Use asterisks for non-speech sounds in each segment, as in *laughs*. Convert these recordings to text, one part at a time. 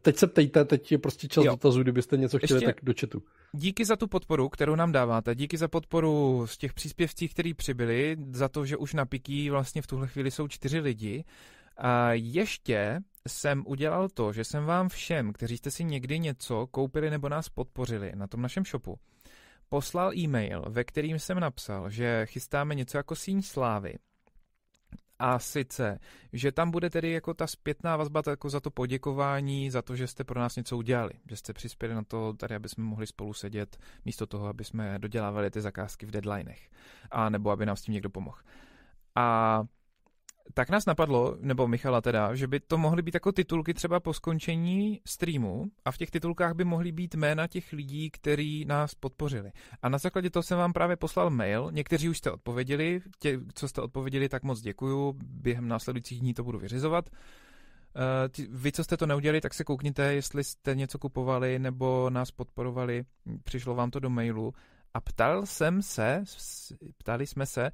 teď se ptejte, teď je prostě čas dotazů, kdybyste něco chtěli, Ještě tak do chatu. Díky za tu podporu, kterou nám dáváte, díky za podporu z těch příspěvcích, který přibyli, za to, že už na Pikí vlastně v tuhle chvíli jsou čtyři lidi. A ještě jsem udělal to, že jsem vám všem, kteří jste si někdy něco koupili nebo nás podpořili na tom našem shopu, poslal e-mail, ve kterým jsem napsal, že chystáme něco jako síň slávy. A sice, že tam bude tedy jako ta zpětná vazba jako za to poděkování, za to, že jste pro nás něco udělali, že jste přispěli na to tady, aby jsme mohli spolu sedět, místo toho, aby jsme dodělávali ty zakázky v deadlinech, a nebo aby nám s tím někdo pomohl. A tak nás napadlo, nebo Michala teda, že by to mohly být jako titulky třeba po skončení streamu a v těch titulkách by mohly být jména těch lidí, kteří nás podpořili. A na základě toho jsem vám právě poslal mail, někteří už jste odpověděli, tě, co jste odpověděli, tak moc děkuju, během následujících dní to budu vyřizovat. Uh, vy, co jste to neudělali, tak se koukněte, jestli jste něco kupovali nebo nás podporovali, přišlo vám to do mailu. A ptal jsem se, ptali jsme se,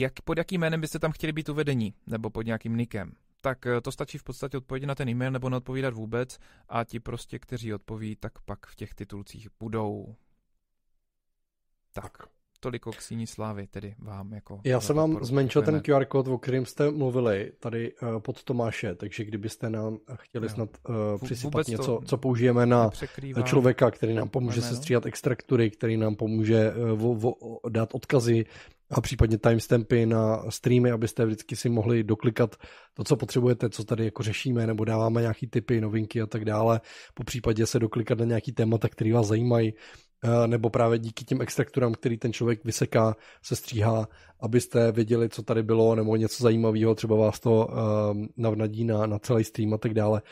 jak, pod jakým jménem byste tam chtěli být uvedení, nebo pod nějakým nikem. Tak eh, to stačí v podstatě odpovědět na ten e-mail nebo neodpovídat vůbec a ti prostě, kteří odpoví, tak pak v těch titulcích budou. Tak. Toliko k síní slávy, tedy vám jako... Já jsem vám zmenšil ten QR kód, o kterým jste mluvili, tady uh, pod Tomáše, takže kdybyste nám chtěli jo. snad uh, přisypat něco, co použijeme na člověka, který nám pomůže se stříhat extraktury, který nám pomůže uh, vo, vo, dát odkazy a případně timestampy na streamy, abyste vždycky si mohli doklikat to, co potřebujete, co tady jako řešíme, nebo dáváme nějaký typy, novinky a tak dále. Po případě se doklikat na nějaký témata, které vás zajímají, eh, nebo právě díky těm extrakturám, který ten člověk vyseká, se stříhá, abyste věděli, co tady bylo, nebo něco zajímavého, třeba vás to eh, navnadí na, na celý stream a tak dále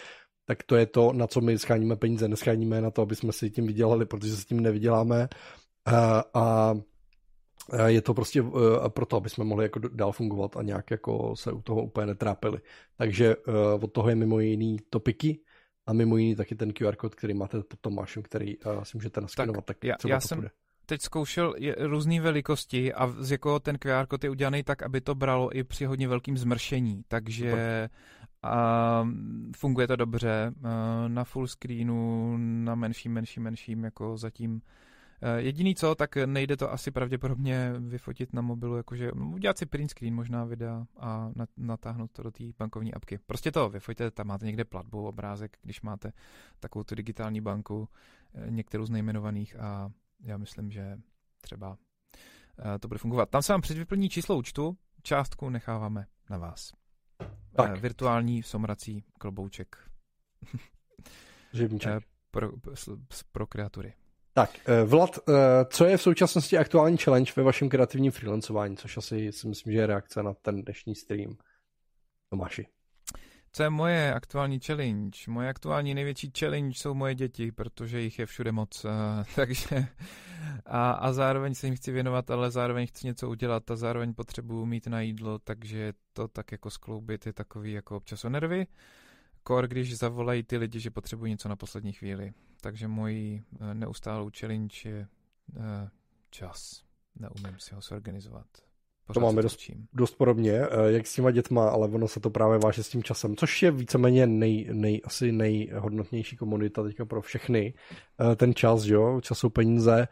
tak to je to, na co my scháníme peníze. Nescháníme na to, aby jsme si tím vydělali, protože se tím nevyděláme. A, eh, a je to prostě uh, proto, aby jsme mohli jako dál fungovat a nějak jako se u toho úplně netrápili. Takže uh, od toho je mimo jiný topiky a mimo jiný taky ten QR kód, který máte pod Tomášem, který uh, si můžete naskenovat, tak, tak já, třeba já to jsem... Půjde. teď zkoušel různé velikosti a jako ten QR kód je udělaný tak, aby to bralo i při hodně velkým zmršení, takže a funguje to dobře na full screenu, na menším, menším, menším, jako zatím Eh, jediný co, tak nejde to asi pravděpodobně vyfotit na mobilu, jakože udělat si print screen možná videa a natáhnout to do té bankovní apky. Prostě to vyfoťte, tam máte někde platbu, obrázek, když máte takovou tu digitální banku, eh, některou z nejmenovaných a já myslím, že třeba eh, to bude fungovat. Tam se vám předvyplní číslo účtu, částku necháváme na vás. Tak. Virtuální somrací klobouček. Živníček. pro, pro kreatury. Tak, eh, Vlad, eh, co je v současnosti aktuální challenge ve vašem kreativním freelancování, což asi si myslím, že je reakce na ten dnešní stream. Tomáši. Co je moje aktuální challenge? Moje aktuální největší challenge jsou moje děti, protože jich je všude moc. Uh, *laughs* takže a, a zároveň se jim chci věnovat, ale zároveň chci něco udělat a zároveň potřebuju mít na jídlo, takže to tak jako skloubit je takový jako občas o nervy. Kor, když zavolají ty lidi, že potřebují něco na poslední chvíli takže můj eh, neustálou challenge je uh, čas. Neumím si ho zorganizovat. Pořád to máme dost, dost podobně, eh, jak s těma dětma, ale ono se to právě váže s tím časem, což je víceméně nej, nej, asi nejhodnotnější komunita teďka pro všechny. Ten čas, jo, čas jsou peníze,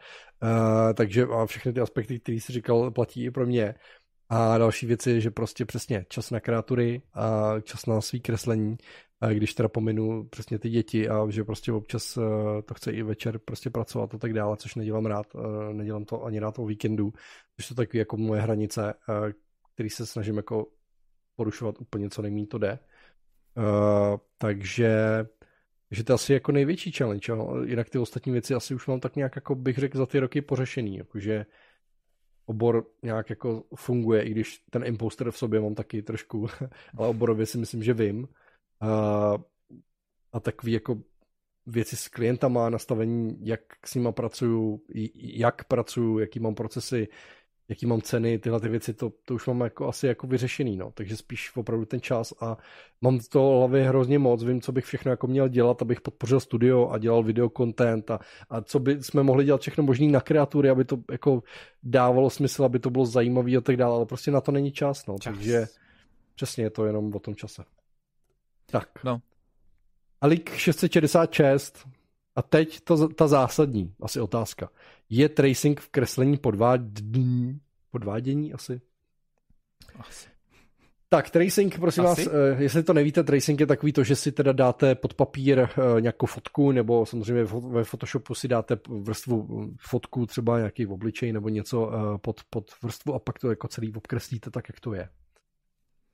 takže a všechny ty aspekty, které jsi říkal, platí i pro mě. A další věc je, že prostě přesně čas na kreatury a čas na svý kreslení když teda pominu přesně ty děti a že prostě občas eh, to chce i večer prostě pracovat a tak dále, což nedělám rád, eh, nedělám to ani rád o víkendu, což to taky jako moje hranice, eh, který se snažím jako porušovat úplně co nejméně to jde. takže že to asi jako největší challenge, jo? jinak ty ostatní věci asi už mám tak nějak, jako bych řekl, za ty roky pořešený, jakože obor nějak jako funguje, i když ten imposter v sobě mám taky trošku, *laughs* ale oborově si myslím, že vím a, a takový jako věci s klientama, nastavení, jak s nima pracuju, jak pracuju, jaký mám procesy, jaký mám ceny, tyhle ty věci, to, to už mám jako asi jako vyřešený, no. Takže spíš opravdu ten čas a mám to hlavě hrozně moc, vím, co bych všechno jako měl dělat, abych podpořil studio a dělal video content a, a co by jsme mohli dělat všechno možný na kreatury, aby to jako dávalo smysl, aby to bylo zajímavé a tak dále, ale prostě na to není čas, no. Čas. Takže přesně je to jenom o tom čase. Tak. No. Alik 666 a teď to, ta zásadní asi otázka. Je tracing v kreslení podvádění? Podvádění asi? Asi. Tak, tracing, prosím Asi? vás, eh, jestli to nevíte, tracing je takový to, že si teda dáte pod papír eh, nějakou fotku, nebo samozřejmě ve Photoshopu si dáte vrstvu fotku, třeba nějaký obličej nebo něco eh, pod, pod vrstvu a pak to jako celý obkreslíte tak, jak to je.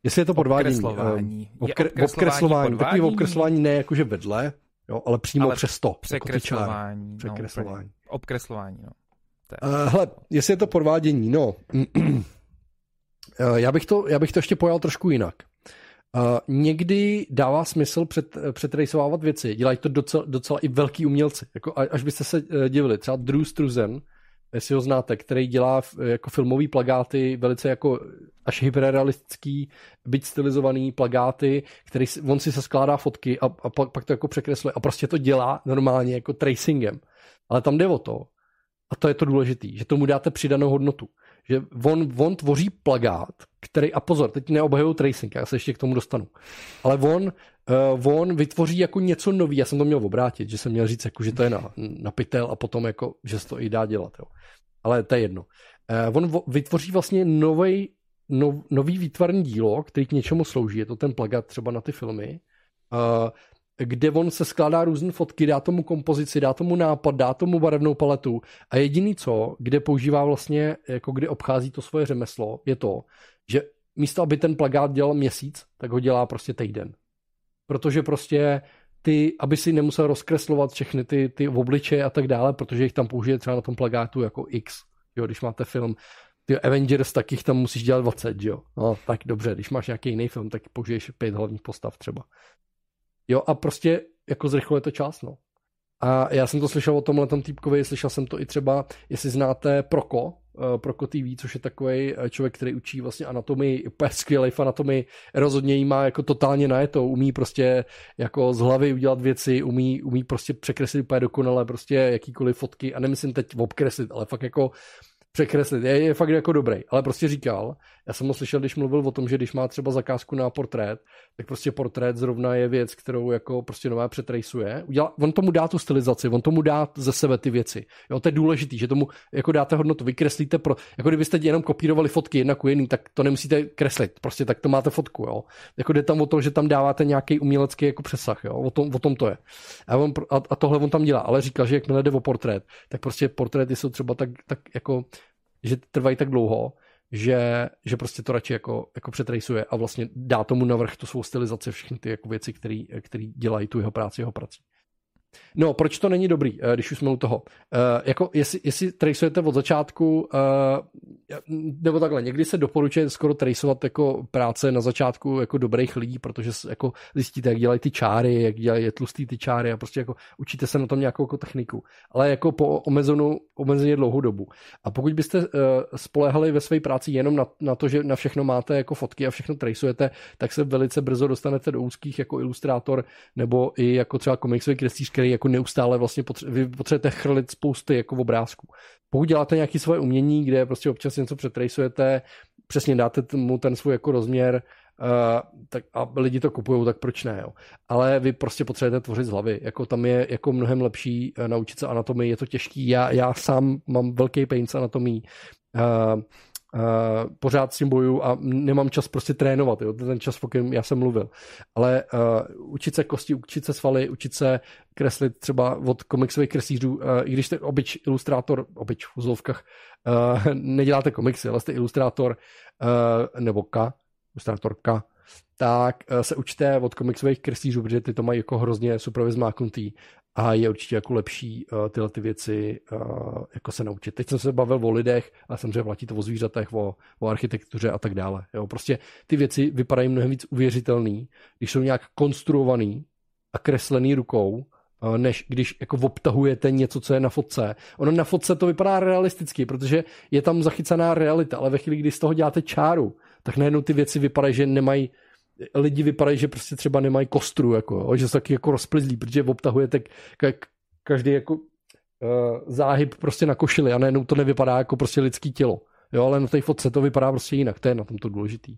Jestli je to podvádění. Obkreslování. Obkre, je obkreslování. Takový obkreslování ne jakože vedle, jo, ale přímo ale přes to. Překreslování. Jako překreslování. No, obkreslování, no. Uh, hele, jestli je to podvádění, no. já, bych to, já bych to ještě pojal trošku jinak. Uh, někdy dává smysl před, přetracovávat věci. Dělají to docela, docela i velký umělci. Jako, až byste se uh, divili. Třeba Drew Struzan, jestli ho znáte, který dělá jako filmový plagáty, velice jako až hyperrealistický, byť stylizovaný plagáty, který on si se skládá fotky a, a pak, pak to jako překresluje a prostě to dělá normálně jako tracingem. Ale tam jde o to, a to je to důležité, že tomu dáte přidanou hodnotu. Že on, on tvoří plagát, který, a pozor, teď neobhajuju tracing, já se ještě k tomu dostanu, ale on, uh, on vytvoří jako něco nový, já jsem to měl obrátit, že jsem měl říct, jako, že to je na, na pytel a potom jako, že se to i dá dělat. Jo. Ale to je jedno. Uh, on vytvoří vlastně nový nov, nový výtvarný dílo, který k něčemu slouží, je to ten plagát třeba na ty filmy, uh, kde on se skládá různé fotky, dá tomu kompozici, dá tomu nápad, dá tomu barevnou paletu a jediný co, kde používá vlastně, jako kde obchází to svoje řemeslo, je to, že místo, aby ten plagát dělal měsíc, tak ho dělá prostě týden. Protože prostě ty, aby si nemusel rozkreslovat všechny ty, ty obličeje a tak dále, protože jich tam použije třeba na tom plagátu jako X. Jo, když máte film ty Avengers, tak jich tam musíš dělat 20, jo. No, tak dobře, když máš nějaký jiný film, tak použiješ pět hlavních postav třeba. Jo, a prostě jako zrychluje to čas, no. A já jsem to slyšel o tomhle týpkovi, slyšel jsem to i třeba, jestli znáte Proko, eh, Proko TV, což je takový eh, člověk, který učí vlastně anatomii, úplně skvělý v anatomii, rozhodně jí má jako totálně najetou, umí prostě jako z hlavy udělat věci, umí, umí prostě překreslit úplně dokonale prostě jakýkoliv fotky a nemyslím teď obkreslit, ale fakt jako překreslit. Je, je fakt jako dobrý, ale prostě říkal, já jsem ho slyšel, když mluvil o tom, že když má třeba zakázku na portrét, tak prostě portrét zrovna je věc, kterou jako prostě nová přetrejsuje. Udělá, on tomu dá tu stylizaci, on tomu dá ze sebe ty věci. Jo, to je důležitý, že tomu jako dáte hodnotu, vykreslíte pro, jako kdybyste jenom kopírovali fotky jedna ku jedný, tak to nemusíte kreslit, prostě tak to máte fotku, jo. Jako jde tam o to, že tam dáváte nějaký umělecký jako přesah, jo, o tom, o tom to je. A, on, a, a tohle on tam dělá, ale říkal, že jakmile jde o portrét, tak prostě portréty jsou třeba tak, tak jako že trvají tak dlouho, že, že prostě to radši jako, jako přetrejsuje a vlastně dá tomu navrh tu svou stylizaci, všechny ty jako věci, které dělají tu jeho práci, jeho prací. No, proč to není dobrý, eh, když už jsme u toho? Uh, jako jestli, jestli traceujete od začátku, uh, nebo takhle, někdy se doporučuje skoro traceovat jako práce na začátku jako dobrých lidí, protože jako zjistíte, jak dělají ty čáry, jak dělají tlustý ty čáry a prostě jako učíte se na tom nějakou jako techniku. Ale jako po omezenou, omezeně dlouhou dobu. A pokud byste uh, spolehali ve své práci jenom na, na to, že na všechno máte jako fotky a všechno traceujete, tak se velice brzo dostanete do úzkých jako ilustrátor nebo i jako třeba komiksový kreslíř, který jako neustále vlastně potře- vy potřebujete chrlit spousty jako obrázků. Pokud děláte nějaké svoje umění, kde prostě občas něco přetrejsujete, přesně dáte mu ten svůj jako rozměr, Uh, tak a lidi to kupují, tak proč ne, jo. Ale vy prostě potřebujete tvořit z hlavy, jako tam je jako mnohem lepší uh, naučit se anatomii, je to těžký, já, já sám mám velký pain s anatomií, uh, Uh, pořád s tím bojuju a nemám čas prostě trénovat, jo, ten čas, o kterém já jsem mluvil. Ale uh, učit se kosti, učit se svaly, učit se kreslit třeba od komiksových kreslířů, uh, i když jste obyč ilustrátor, obyč v uzlovkách, uh, neděláte komiksy, ale jste ilustrátor uh, nebo K, ilustrátorka, tak uh, se učte od komiksových kreslířů, protože ty to mají jako hrozně super vyzmáknutý a je určitě jako lepší uh, tyhle ty věci uh, jako se naučit. Teď jsem se bavil o lidech a samozřejmě platí to o zvířatech, o, o architektuře a tak dále. Jo, prostě ty věci vypadají mnohem víc uvěřitelný, když jsou nějak konstruovaný a kreslený rukou, než když jako obtahujete něco, co je na fotce. Ono na fotce to vypadá realisticky, protože je tam zachycená realita, ale ve chvíli, kdy z toho děláte čáru, tak najednou ty věci vypadají, že nemají lidi vypadají, že prostě třeba nemají kostru, jako, že jsou taky jako rozplizlí, protože obtahujete k, každý jako uh, záhyb prostě na košili a najednou to nevypadá jako prostě lidský tělo. Jo, ale na té fotce to vypadá prostě jinak, to je na tom to důležitý.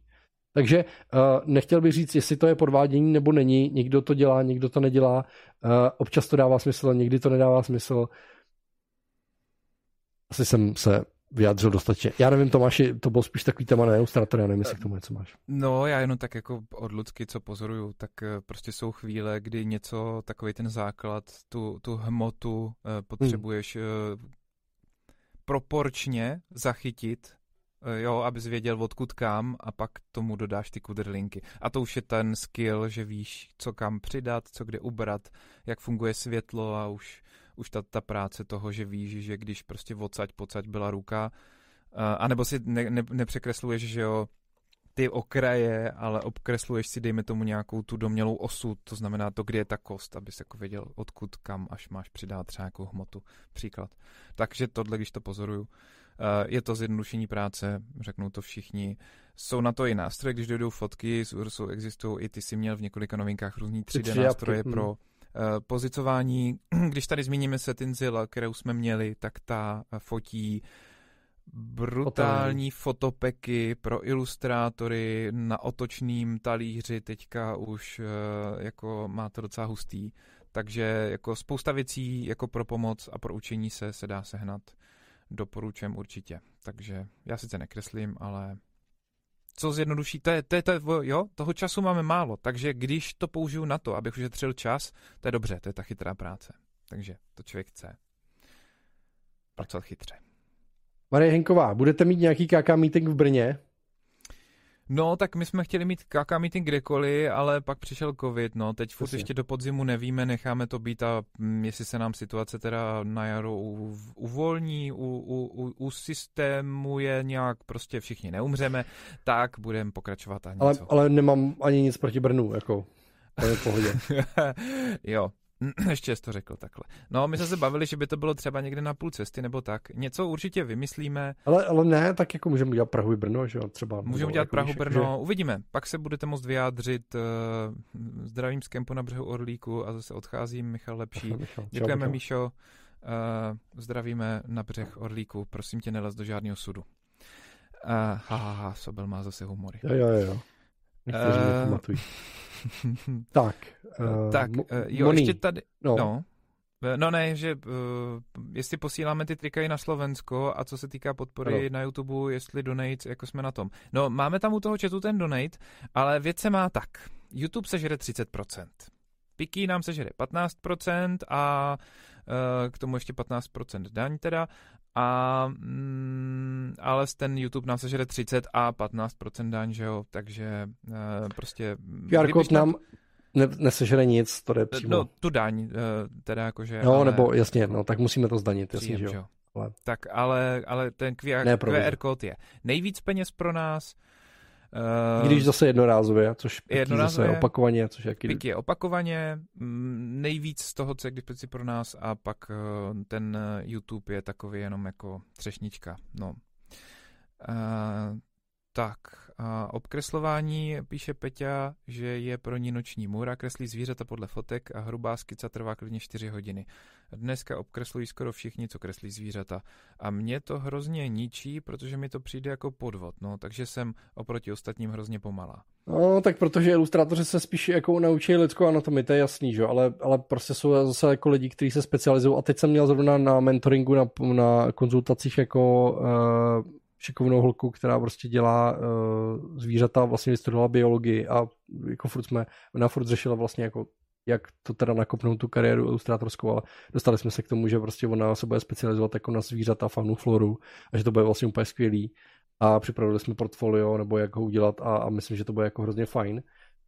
Takže uh, nechtěl bych říct, jestli to je podvádění nebo není. Někdo to dělá, někdo to nedělá. Uh, občas to dává smysl, někdy to nedává smysl. Asi jsem se vyjádřil dostatečně. Já nevím, Tomáši, to byl spíš takový téma na ilustrátor, já nevím, jestli k tomu něco máš. No, já jenom tak jako od Lucky, co pozoruju, tak eh, prostě jsou chvíle, kdy něco, takový ten základ, tu, tu hmotu eh, potřebuješ hmm. proporčně zachytit, jo, abys věděl, odkud kam a pak tomu dodáš ty kudrlinky. A to už je ten skill, že víš, co kam přidat, co kde ubrat, jak funguje světlo a už už ta, ta práce toho, že víš, že když prostě odsaď, pocať byla ruka, uh, anebo si ne, ne, nepřekresluješ, že jo, ty okraje, ale obkresluješ si, dejme tomu nějakou tu domělou osu, to znamená to, kde je ta kost, abys jako věděl, odkud kam, až máš přidat třeba nějakou hmotu, příklad. Takže tohle, když to pozoruju, je to zjednodušení práce, řeknou to všichni. Jsou na to i nástroje, když dojdou fotky, z Ursu existují i ty si měl v několika novinkách různý 3D nástroje pro hmm. Eh, pozicování, *clears throat* když tady zmíníme Setinzilla, kterou jsme měli, tak ta fotí brutální fotopeky pro ilustrátory na otočným talíři teďka už eh, jako má to docela hustý. Takže jako spousta věcí jako pro pomoc a pro učení se se dá sehnat. Doporučujem určitě. Takže já sice nekreslím, ale co zjednoduší, to je, to je, to je, jo, toho času máme málo, takže když to použiju na to, abych ušetřil čas, to je dobře, to je ta chytrá práce. Takže to člověk chce. Pracovat chytře. Marie Henková, budete mít nějaký KK meeting v Brně? No, tak my jsme chtěli mít KK meeting kdekoliv, ale pak přišel covid, no, teď furt ještě do podzimu nevíme, necháme to být a mm, jestli se nám situace teda na jaro uvolní, u, u, u, u systému je nějak prostě všichni neumřeme, tak budeme pokračovat a něco. Ale, ale nemám ani nic proti Brnu, jako, to je v pohodě. *laughs* jo, *clears throat* Ještě jsi to řekl takhle. No, my jsme se bavili, že by to bylo třeba někde na půl cesty nebo tak. Něco určitě vymyslíme. Ale, ale ne, tak jako můžeme udělat Prahu i Brno, že jo? Třeba. Můžeme udělat jako Prahu, Brno, že... uvidíme. Pak se budete moct vyjádřit. Uh, zdravím z kempu na břehu Orlíku a zase odcházím, Michal Lepší. Michal. Děkujeme, Čau, Míšo. Uh, zdravíme na břeh Orlíku. Prosím tě, nelez do žádného sudu. Uh, ha, ha, ha, Sobel má zase humory. Jo, jo, jo. Uh, *laughs* tak. Uh, tak, uh, jo, ještě tady, no. no. No ne, že uh, jestli posíláme ty triky na Slovensko a co se týká podpory no. na YouTube, jestli donate, jako jsme na tom. No, máme tam u toho chatu ten donate, ale věc se má tak. YouTube sežere 30%. Piki nám sežere 15% a uh, k tomu ještě 15% daň teda a mm, ale ten YouTube nám sežere 30 a 15% daň, že jo, takže uh, prostě... QR kód nám ne, nesežere nic, to jde přímo. No, tu daň, uh, teda jakože... No, ale... nebo jasně, no, tak musíme to zdanit, jasně, že jo. Ale... Tak ale, ale ten QR, QR kód je nejvíc peněz pro nás, Uh, Když zase jednorázově, což jednorázově, zase opakovaně, což jaký... Pik je opakovaně, mm, nejvíc z toho, co je k dispozici pro nás a pak uh, ten YouTube je takový jenom jako třešnička. No. Uh, tak, a obkreslování píše Peťa, že je pro ní noční můra, kreslí zvířata podle fotek a hrubá skica trvá klidně 4 hodiny. Dneska obkreslují skoro všichni, co kreslí zvířata. A mě to hrozně ničí, protože mi to přijde jako podvod, no, takže jsem oproti ostatním hrozně pomalá. No, tak protože ilustrátoři se spíš jako naučí lidskou anatomii, to je jasný, že? Ale, ale prostě jsou zase jako lidi, kteří se specializují. A teď jsem měl zrovna na mentoringu, na, na konzultacích jako uh, šikovnou holku, která prostě dělá uh, zvířata, vlastně vystudovala biologii a jako furt jsme, ona furt řešila vlastně jako jak to teda nakopnout tu kariéru ilustrátorskou, ale dostali jsme se k tomu, že prostě ona se bude specializovat jako na zvířata, faunu, floru a že to bude vlastně úplně skvělý. A připravili jsme portfolio nebo jak ho udělat a, a myslím, že to bude jako hrozně fajn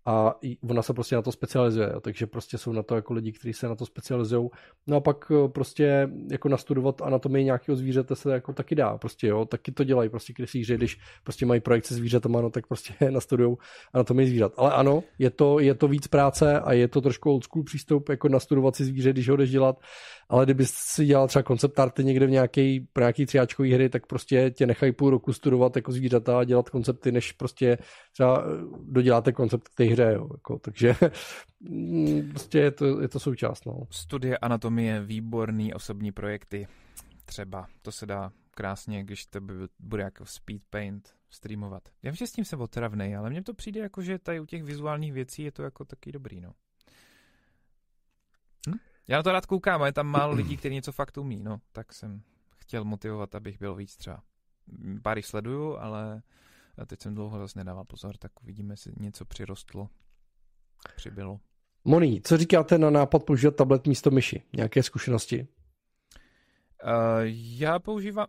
a ona se prostě na to specializuje, jo. takže prostě jsou na to jako lidi, kteří se na to specializují. No a pak eh, prostě jako nastudovat anatomii nějakého zvířete se jako taky dá, prostě jo, taky to dělají prostě kresíři, když prostě mají projekt se zvířatama, no tak prostě *laughs* nastudují anatomii zvířat. Ale ano, je to, je to víc práce a je to trošku old school přístup, jako nastudovat si zvíře, když ho jdeš dělat, ale kdyby si dělal třeba koncept arty někde v nějaký, pro nějaký třiáčkový hry, tak prostě tě nechají půl roku studovat jako zvířata a dělat koncepty, než prostě třeba eh, doděláte koncept té hře, jo, jako, takže mm, prostě je to, je to součást, no. Studie anatomie, výborný osobní projekty, třeba, to se dá krásně, když to bude jako speed paint, streamovat. Já vím, že s tím jsem otravnej, ale mně to přijde jako, že tady u těch vizuálních věcí je to jako taky dobrý, no. Já na to rád koukám, ale je tam málo *clears throat* lidí, kteří něco fakt umí, no. Tak jsem chtěl motivovat, abych byl víc třeba. Pár jich sleduju, ale teď jsem dlouho zase nedával pozor, tak uvidíme, jestli něco přirostlo, přibylo. Moni, co říkáte na nápad používat tablet místo myši? Nějaké zkušenosti? Uh, já používám...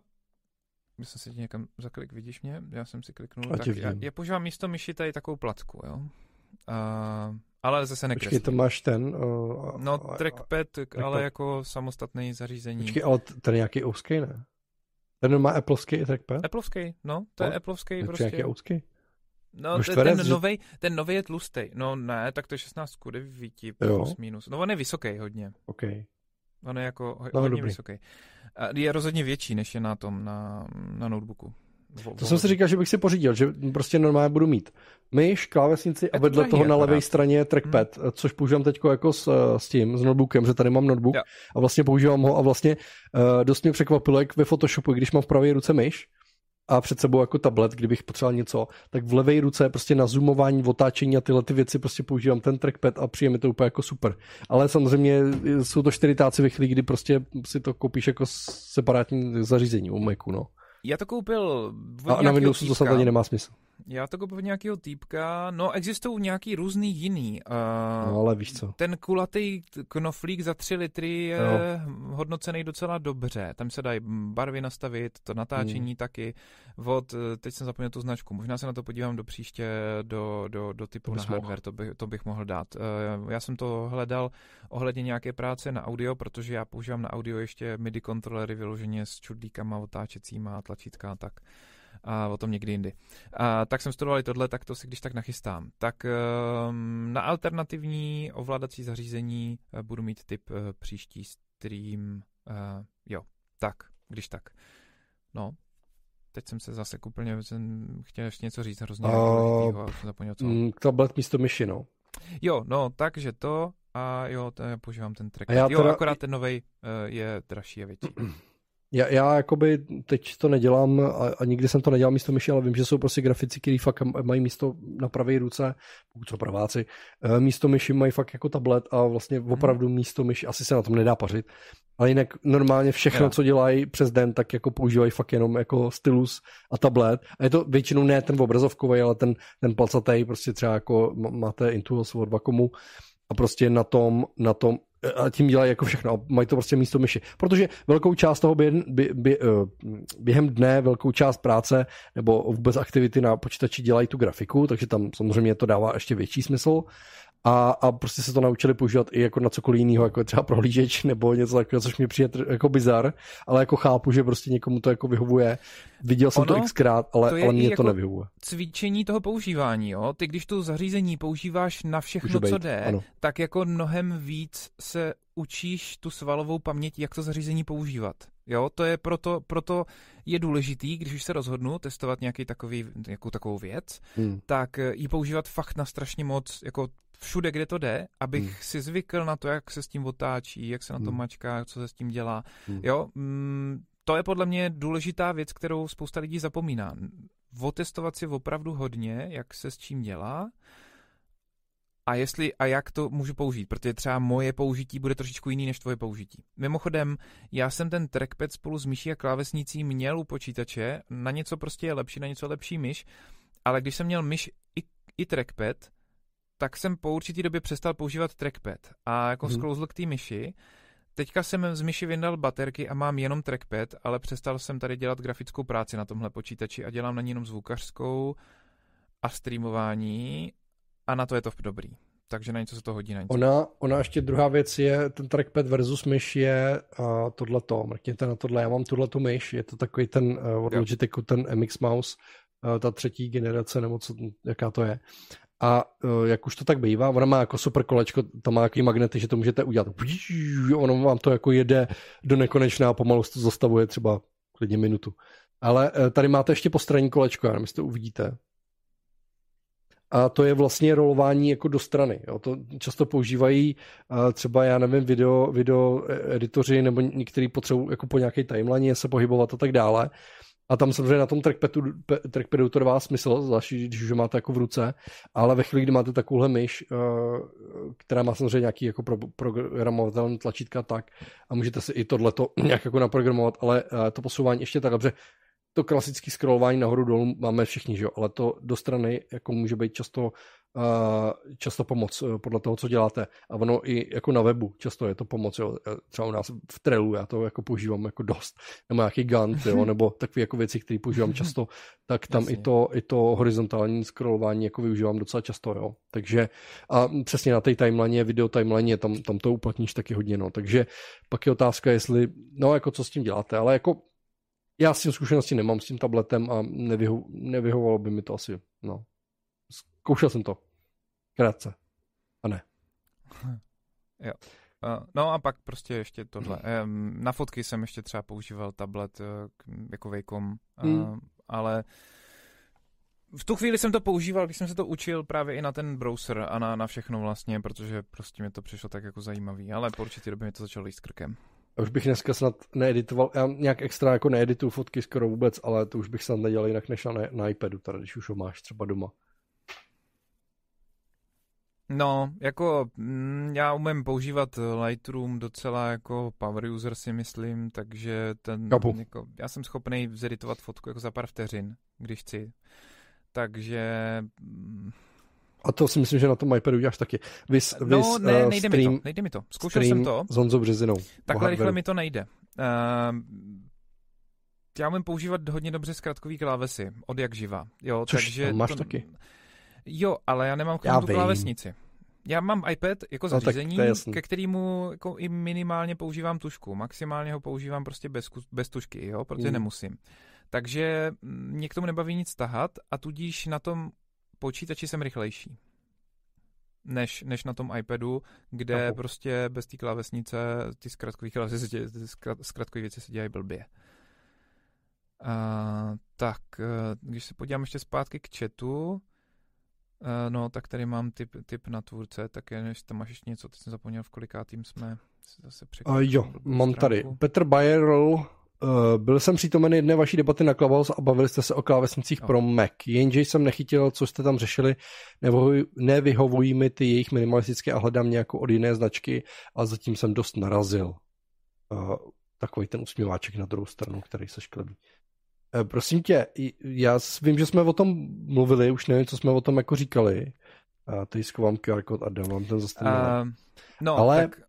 Já jsem si někam zaklik, vidíš mě? Já jsem si kliknul. A tak já, já, používám místo myši tady takovou placku, jo? Uh, ale zase nekreslím. Počkej, to máš ten... Uh, no, trackpad, trackpad, ale jako samostatný zařízení. Počkej, ale ten je nějaký úzký, ne? Ten má Appleovský trackpad? Appleovský, no, to je no, Appleovský prostě. nějaký úzký? No, ten, ten novej, ten nový je tlustý. No ne, tak to je 16 ku 9 plus minus. No on je vysoký hodně. OK. On je jako no, hodně dobrý. vysoký. Je rozhodně větší, než je na tom, na, na notebooku. To jsem si říkal, že bych si pořídil, že prostě normálně budu mít myš, klávesnici a vedle toho na levé straně trackpad, hmm. což používám teď jako s, s tím, s notebookem, že tady mám notebook jo. a vlastně používám ho a vlastně uh, dost mě překvapilo, jak ve Photoshopu, když mám v pravé ruce myš, a před sebou jako tablet, kdybych potřeboval něco, tak v levé ruce prostě na zoomování, otáčení a tyhle ty věci prostě používám ten trackpad a přijde mi to úplně jako super. Ale samozřejmě jsou to čtyřitáci ve chvíli, kdy prostě si to koupíš jako separátní zařízení u Macu, no. Já to koupil A na Windowsu to snad ani nemá smysl. Já to koupil nějakého týpka, no existují nějaký různý jiný. Uh, no ale víš co. Ten kulatý knoflík za 3 litry je no. hodnocený docela dobře. Tam se dají barvy nastavit, to natáčení hmm. taky. Od, eh, teď jsem zapomněl tu značku, možná se na to podívám do příště do, do, do typu na hardware, to, by, to bych mohl dát. Uh, já jsem to hledal ohledně nějaké práce na audio, protože já používám na audio ještě MIDI kontrolery vyloženě s čudlíkama, otáčecíma a tlačítka a tak a o tom někdy jindy. A, tak jsem studoval i tohle, tak to si když tak nachystám. Tak um, na alternativní ovládací zařízení uh, budu mít typ uh, příští stream. Uh, jo, tak, když tak. No, teď jsem se zase úplně jsem chtěl ještě něco říct hrozně uh, a zapomněl co. Mm, tablet místo myši, no. Jo, no, takže to a jo, to já používám ten track. Jo, teda... akorát ten novej uh, je dražší a větší. *clears throat* Já, já jakoby teď to nedělám a, a nikdy jsem to nedělal místo myši, ale vím, že jsou prostě grafici, kteří fakt mají místo na pravé ruce, pokud jsou praváci, eh, místo myši mají fakt jako tablet a vlastně hmm. opravdu místo myši, asi se na tom nedá pařit, ale jinak normálně všechno, co dělají přes den, tak jako používají fakt jenom jako stylus a tablet. A je to většinou ne ten obrazovkový, ale ten, ten palcatej, prostě třeba jako máte Intuos od Vakomu a prostě na tom, na tom a tím dělají jako všechno mají to prostě místo myši. Protože velkou část toho během, bě, bě, eh, během dne, velkou část práce nebo vůbec aktivity na počítači dělají tu grafiku, takže tam samozřejmě to dává ještě větší smysl a, a prostě se to naučili používat i jako na cokoliv jiného, jako třeba prohlížeč nebo něco takového, což mi přijde jako bizar, ale jako chápu, že prostě někomu to jako vyhovuje. Viděl jsem ono, to xkrát, ale, to ale mě jako to nevyhovuje. Cvičení toho používání, jo. Ty když to zařízení používáš na všechno, co jde, ano. tak jako mnohem víc se učíš tu svalovou paměť, jak to zařízení používat. Jo, to je proto, proto je důležitý, když už se rozhodnu testovat nějaký takový, nějakou takovou věc, hmm. tak ji používat fakt na strašně moc, jako všude, kde to jde, abych hmm. si zvykl na to, jak se s tím otáčí, jak se na to hmm. mačká, co se s tím dělá. Hmm. Jo, mm, to je podle mě důležitá věc, kterou spousta lidí zapomíná. Otestovat si opravdu hodně, jak se s čím dělá a jestli a jak to můžu použít, protože třeba moje použití bude trošičku jiný než tvoje použití. Mimochodem, já jsem ten trackpad spolu s myší a klávesnicí měl u počítače, na něco prostě je lepší, na něco lepší myš, ale když jsem měl myš i, i trackpad, tak jsem po určitý době přestal používat trackpad a jako hmm. sklouzl k té myši. Teďka jsem z myši vyndal baterky a mám jenom trackpad, ale přestal jsem tady dělat grafickou práci na tomhle počítači a dělám na ní jenom zvukařskou a streamování a na to je to dobrý. Takže na něco se to hodí na něco. Ona, ona ještě druhá věc je, ten trackpad versus myš je uh, tohleto, mrkněte na tohle, já mám tu myš, je to takový ten uh, od Logitechu, ten MX Mouse, uh, ta třetí generace, nebo co, jaká to je. A uh, jak už to tak bývá, ona má jako super kolečko, tam má jaký magnety, že to můžete udělat. Ono vám to jako jede do nekonečna a pomalu to zastavuje třeba klidně minutu. Ale uh, tady máte ještě postranní kolečko, já nevím, jestli to uvidíte. A to je vlastně rolování jako do strany. Jo. To často používají uh, třeba, já nevím, video, video editoři nebo některý potřebují jako po nějaké timeline se pohybovat a tak dále A tam samozřejmě na tom trackpadu, trackpadu to dává smysl, zvlášť když už máte jako v ruce, ale ve chvíli, kdy máte takovouhle myš, eh, která má samozřejmě nějaký jako pro, programovatelný tlačítka tak a můžete si i tohleto *clears throat* nějak jako naprogramovat, ale eh, to posouvání ještě tak dobře, to klasické scrollování nahoru dolů máme všichni, že jo? ale to do strany jako může být často, často pomoc uh, podle toho, co děláte. A ono i jako na webu často je to pomoc. Jo? Třeba u nás v Trelu já to jako používám jako dost. Nebo nějaký Gantt, jo? *laughs* nebo takové jako věci, které používám často, tak tam i to, i to horizontální scrollování jako využívám docela často. Jo? Takže a přesně na té timeline, video timeline, tam, tam to uplatníš taky hodně. No. Takže pak je otázka, jestli, no jako co s tím děláte, ale jako já s tím zkušenosti nemám s tím tabletem a nevyho, nevyhovalo by mi to asi, no. Zkoušel jsem to. Krátce. A ne. *laughs* Jo. No a pak prostě ještě tohle. Na fotky jsem ještě třeba používal tablet eh, jako Wacom, hmm. ale v tu chvíli jsem to používal, když jsem se to učil právě i na ten browser a na, na všechno vlastně, protože prostě mi to přišlo tak jako zajímavý, ale po určitě době mi to začalo líst krkem. Už bych dneska snad needitoval, já nějak extra jako needituju fotky skoro vůbec, ale to už bych snad nedělal jinak než na, na iPadu, tady, když už ho máš třeba doma. No, jako mm, já umím používat Lightroom docela jako power user si myslím, takže ten, jako, já jsem schopný zeditovat fotku jako za pár vteřin, když chci. Takže mm, a to si myslím, že na tom iPadu uděláš taky. Vys, no, vys, ne, uh, nejde stream, mi to, nejde mi to. Zkoušel jsem to. S Honzou Březinou. Takhle rychle mi to nejde. Uh, já umím používat hodně dobře zkratkový klávesy, od jak živa. Jo, Což takže máš to, taky. Jo, ale já nemám já tu klávesnici. Já mám iPad jako zařízení, no, ke kterému jako i minimálně používám tušku. Maximálně ho používám prostě bez, bez tušky, jo, protože mm. nemusím. Takže mě k tomu nebaví nic tahat a tudíž na tom počítači jsem rychlejší než, než na tom iPadu, kde Apo. prostě bez té klávesnice ty zkratkové věci se dělají blbě. Uh, tak, uh, když se podívám ještě zpátky k chatu, uh, no, tak tady mám tip, tip na tvůrce, tak je, než tam máš ještě něco, teď jsem zapomněl, v kolikátým jsme zase uh, Jo, mám stránku. tady Petr Bayerl Uh, byl jsem přítomen jedné vaší debaty na Clubhouse a bavili jste se o klávesnicích no. pro Mac. Jenže jsem nechytil, co jste tam řešili, nevyhovují mi ty jejich minimalistické a hledám nějakou od jiné značky a zatím jsem dost narazil. Uh, takový ten usmíváček na druhou stranu, který se šklebí. Uh, prosím tě, já vím, že jsme o tom mluvili, už nevím, co jsme o tom jako říkali. Uh, teď schovám QR kód a dám vám ten zase. Uh, no, Ale tak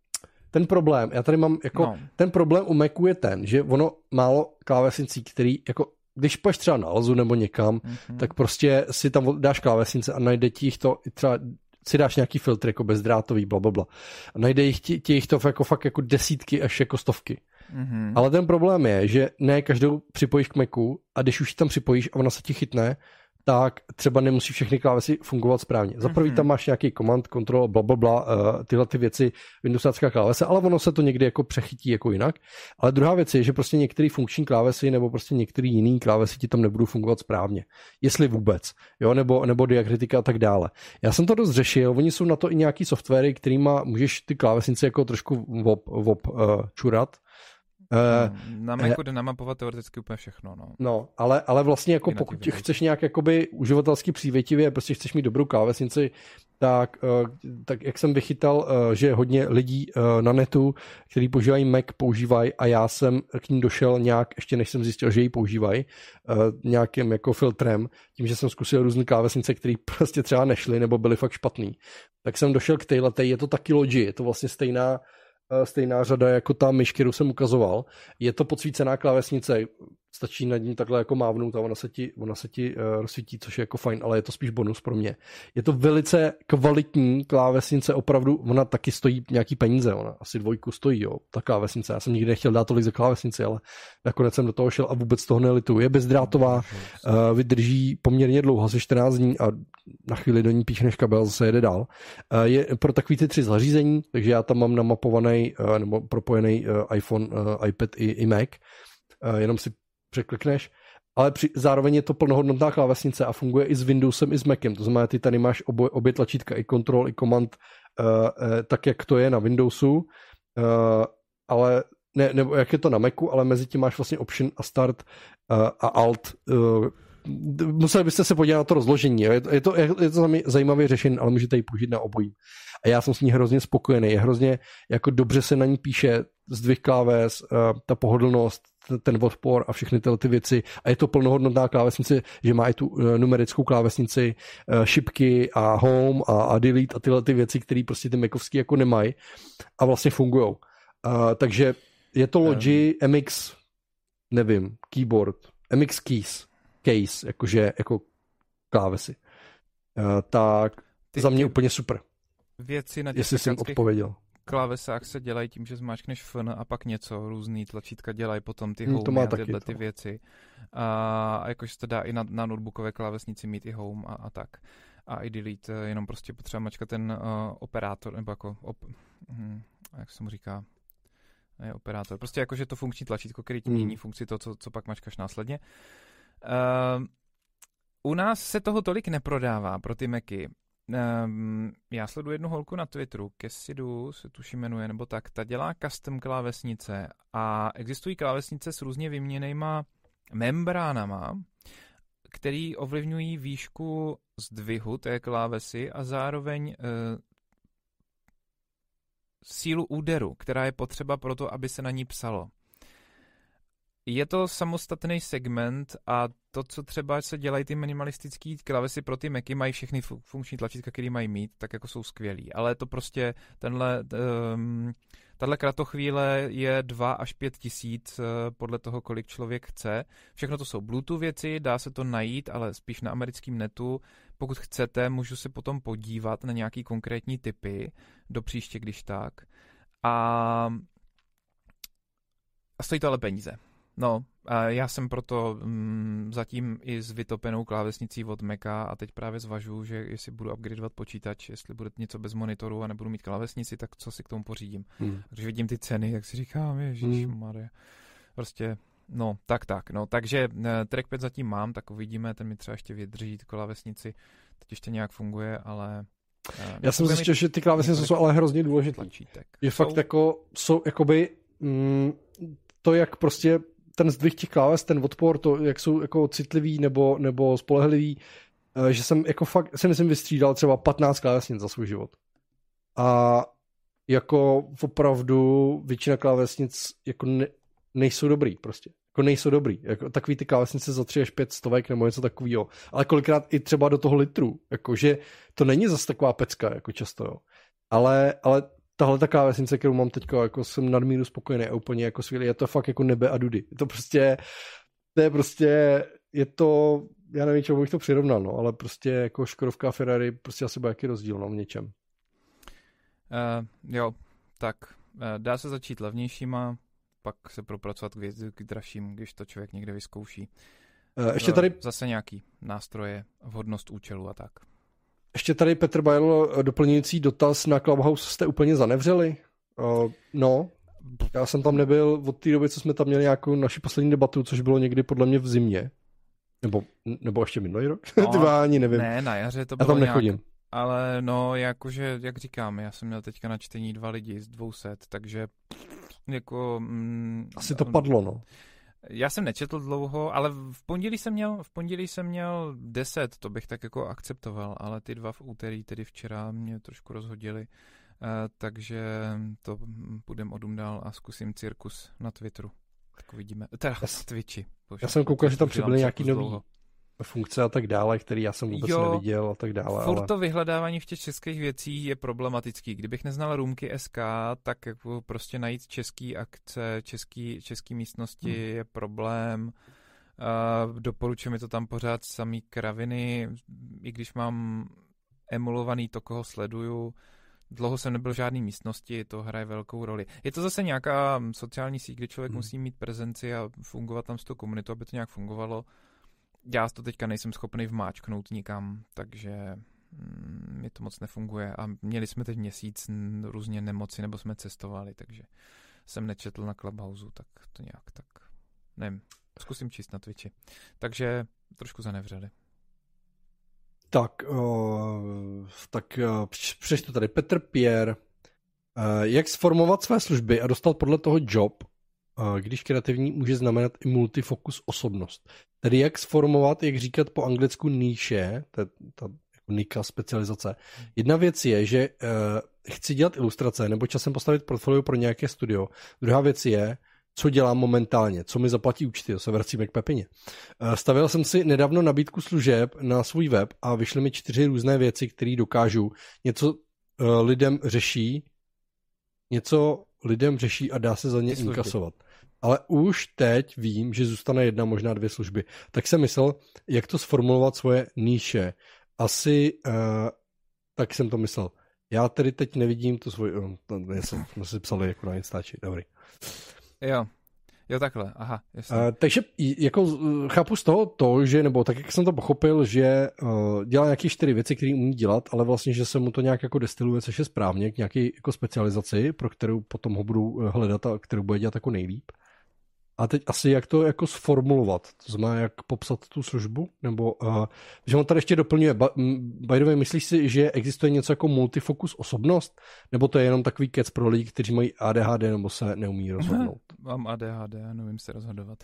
ten problém, já tady mám jako, no. ten problém u Macu je ten, že ono málo klávesnicí, který jako když půjdeš třeba na Alzu nebo někam, mm-hmm. tak prostě si tam dáš klávesnice a najde ti jich to třeba si dáš nějaký filtr jako bezdrátový, bla, bla, bla. A najde jich ti, ti jich to jako fakt jako desítky až jako stovky. Mm-hmm. Ale ten problém je, že ne každou připojíš k Macu a když už ji tam připojíš a ona se ti chytne, tak třeba nemusí všechny klávesy fungovat správně. Za prvý mm-hmm. tam máš nějaký command, control, bla, bla, bla, uh, tyhle ty věci, Windowsovská klávese, ale ono se to někdy jako přechytí jako jinak. Ale druhá věc je, že prostě některé funkční klávesy nebo prostě některé jiné klávesy ti tam nebudou fungovat správně. Jestli vůbec, jo, nebo, nebo diakritika a tak dále. Já jsem to dost řešil, oni jsou na to i nějaký softwary, kterýma můžeš ty klávesnice jako trošku vop, vop uh, čurat, Uh, na Macu jde namapovat teoreticky úplně všechno. No, no ale, ale vlastně jako pokud chceš nějak jakoby uživatelsky přívětivě, prostě chceš mít dobrou klávesnici, tak, uh, tak jak jsem vychytal, že hodně lidí na netu, kteří používají Mac, používají a já jsem k ním došel nějak, ještě než jsem zjistil, že ji používají, nějakým jako filtrem, tím, že jsem zkusil různé klávesnice, které *laughs* prostě třeba nešly nebo byly fakt špatný. Tak jsem došel k téhle, je to taky Logi, je to vlastně stejná Eh, stejná řada jako ta myš, kterou jsem ukazoval. Je to podsvícená klávesnice, stačí nad ní takhle jako mávnout a ona se ti, ona se ti uh, rozsvítí, což je jako fajn, ale je to spíš bonus pro mě. Je to velice kvalitní klávesnice, opravdu, ona taky stojí nějaký peníze, ona asi dvojku stojí, jo, ta klávesnice. Já jsem nikdy nechtěl dát tolik za klávesnici, ale nakonec jsem do toho šel a vůbec toho nelitu. Je bezdrátová, uh, vydrží poměrně dlouho, asi 14 dní a na chvíli do ní píchneš kabel, zase jede dál. Uh, je pro takový ty tři zařízení, takže já tam mám namapovaný uh, nebo propojený uh, iPhone, uh, iPad i, i Mac. Jenom si překlikneš, ale při, zároveň je to plnohodnotná klávesnice a funguje i s Windowsem, i s Macem. To znamená, ty tady máš obě, obě tlačítka, i Control, i Command, uh, uh, tak jak to je na Windowsu, uh, ale ne, nebo jak je to na Macu, ale mezi tím máš vlastně Option a Start uh, a Alt. Uh, museli byste se podívat na to rozložení. Je to, je to, je to zajímavý řešení, ale můžete ji použít na obojí. A já jsem s ní hrozně spokojený. Je hrozně jako dobře se na ní píše, zdvih kláves, uh, ta pohodlnost, ten odpor a všechny tyhle ty věci. A je to plnohodnotná klávesnice, že má i tu uh, numerickou klávesnici, uh, šipky a home a, a delete a tyhle ty věci, které prostě ty Macovský jako nemají a vlastně fungují. Uh, takže je to Logi MX, nevím, keyboard, MX keys, case, jakože jako klávesy. Tak ty, za mě ty úplně super. Věci na těch Jestli jsem odpověděl. Klávesách se dělají tím, že zmáčkneš FN a pak něco, různý tlačítka dělají potom ty home to má a tyhle to. ty věci. A, a jakože se to dá i na, na notebookové klávesnici mít i home a, a tak. A i delete, jenom prostě potřeba mačkat ten uh, operátor, nebo jako, op, hm, jak se mu říká, je operátor. Prostě jako, že to funkční tlačítko, který ti hmm. mění funkci to, co, co pak mačkaš následně. Uh, u nás se toho tolik neprodává pro ty Macy. Um, já sleduji jednu holku na Twitteru, Kesidu se tuším jmenuje, nebo tak, ta dělá custom klávesnice a existují klávesnice s různě vyměněnýma membránama, který ovlivňují výšku zdvihu té klávesy a zároveň uh, sílu úderu, která je potřeba pro to, aby se na ní psalo. Je to samostatný segment a to, co třeba se dělají ty minimalistické klávesy pro ty Macy, mají všechny funkční tlačítka, které mají mít, tak jako jsou skvělý. Ale to prostě, tenhle, um, tahle kratochvíle je 2 až 5 tisíc uh, podle toho, kolik člověk chce. Všechno to jsou Bluetooth věci, dá se to najít, ale spíš na americkém netu. Pokud chcete, můžu se potom podívat na nějaký konkrétní typy do příště, když tak. A, a stojí to ale peníze. No, a já jsem proto mm, zatím i s vytopenou klávesnicí od Maca a teď právě zvažuju, že jestli budu upgradeovat počítač, jestli bude něco bez monitoru a nebudu mít klávesnici, tak co si k tomu pořídím. Hmm. Když vidím ty ceny, tak si říkám, ježiš, hmm. Maria. Prostě, no, tak, tak. No, takže eh, trackpad zatím mám, tak uvidíme, ten mi třeba ještě vydrží klávesnici. Teď ještě nějak funguje, ale eh, já jsem zjistil, že ty klávesnice jsou ale hrozně důležité. Je fakt jako, jsou jakoby mm, to, jak prostě ten zdvih těch kláves, ten odpor, to, jak jsou jako citlivý nebo, nebo spolehlivý, eh, že jsem jako fakt, si myslím, vystřídal třeba 15 klávesnic za svůj život. A jako opravdu většina klávesnic jako ne, nejsou dobrý prostě. Jako nejsou dobrý. Jako takový ty klávesnice za 3 až 5 stovek nebo něco takového. Ale kolikrát i třeba do toho litru. Jakože to není zase taková pecka, jako často, jo. Ale, ale tahle taková vesnice, kterou mám teď, jako jsem nadmíru spokojený a úplně jako skvělý. Je to fakt jako nebe a dudy. Je to prostě, to je prostě, je to, já nevím, čemu bych to přirovnal, no, ale prostě jako Škodovka a Ferrari, prostě asi jaký rozdíl, no, v něčem. Uh, jo, tak uh, dá se začít levnějšíma, pak se propracovat k, k dražším, když to člověk někde vyzkouší. Uh, ještě tady... Zase nějaký nástroje, vhodnost účelu a tak. Ještě tady Petr Bajl eh, doplňující dotaz na Clubhouse jste úplně zanevřeli? Uh, no, já jsem tam nebyl od té doby, co jsme tam měli nějakou naši poslední debatu, což bylo někdy podle mě v zimě. Nebo, nebo ještě minulý rok? No, *laughs* Ty ani nevím. Ne, na jaře to bylo Já tam nechodím. Nějak, ale no, jakože, jak říkám, já jsem měl teďka na čtení dva lidi z 200, takže jako... Mm, Asi to padlo, no. Já jsem nečetl dlouho, ale v pondělí jsem měl, v pondělí jsem měl 10, to bych tak jako akceptoval, ale ty dva v úterý, tedy včera, mě trošku rozhodili, uh, takže to půjdem odum dál a zkusím cirkus na Twitteru. Tak uvidíme. Teda na Twitchi. Bože, já jsem koukal, že tam přibyly nějaký nový, dlouho funkce a tak dále, který já jsem vůbec jo, neviděl a tak dále. Furt ale... to vyhledávání v těch českých věcí je problematický. Kdybych neznal Roomky SK, tak jako prostě najít český akce, český, český místnosti hmm. je problém. Uh, doporučuji mi to tam pořád samý kraviny, i když mám emulovaný to, koho sleduju. Dlouho jsem nebyl v žádné místnosti, to hraje velkou roli. Je to zase nějaká sociální síť, kde člověk hmm. musí mít prezenci a fungovat tam s tou komunitou, aby to nějak fungovalo já to teďka nejsem schopný vmáčknout nikam, takže mm, mi to moc nefunguje a měli jsme teď měsíc různě nemoci, nebo jsme cestovali, takže jsem nečetl na Clubhouse, tak to nějak tak, nevím, zkusím číst na Twitchi. Takže trošku zanevřeli. Tak, uh, tak uh, přečtu tady Petr Pierre. Uh, jak sformovat své služby a dostat podle toho job, když kreativní může znamenat i multifokus osobnost. Tedy jak sformovat, jak říkat po anglicku níše, ta, ta jako nika specializace. Jedna věc je, že uh, chci dělat ilustrace nebo časem postavit portfolio pro nějaké studio. Druhá věc je, co dělám momentálně, co mi zaplatí účty, to se vracíme k Pepině. Uh, stavil jsem si nedávno nabídku služeb na svůj web a vyšly mi čtyři různé věci, které dokážu. Něco uh, lidem řeší, něco lidem řeší a dá se za ně inkasovat. Ale už teď vím, že zůstane jedna, možná dvě služby. Tak jsem myslel, jak to sformulovat svoje níše. Asi uh, tak jsem to myslel. Já tedy teď nevidím to svoje... Uh, to, já jsem, jsme si psali jako na Instači. Dobrý. Jo, Jo, takhle, aha. Jasně. Uh, takže jako chápu z toho to, že, nebo tak, jak jsem to pochopil, že uh, dělá nějaké čtyři věci, které umí dělat, ale vlastně, že se mu to nějak jako destiluje, což je správně, k nějaké jako specializaci, pro kterou potom ho budu hledat a kterou bude dělat jako nejlíp. A teď asi jak to jako sformulovat, to znamená jak popsat tu službu, nebo uh, že on tady ještě doplňuje, by the way, myslíš si, že existuje něco jako multifokus osobnost, nebo to je jenom takový kec pro lidi, kteří mají ADHD nebo se neumí rozhodnout? Mám ADHD, nevím se rozhodovat.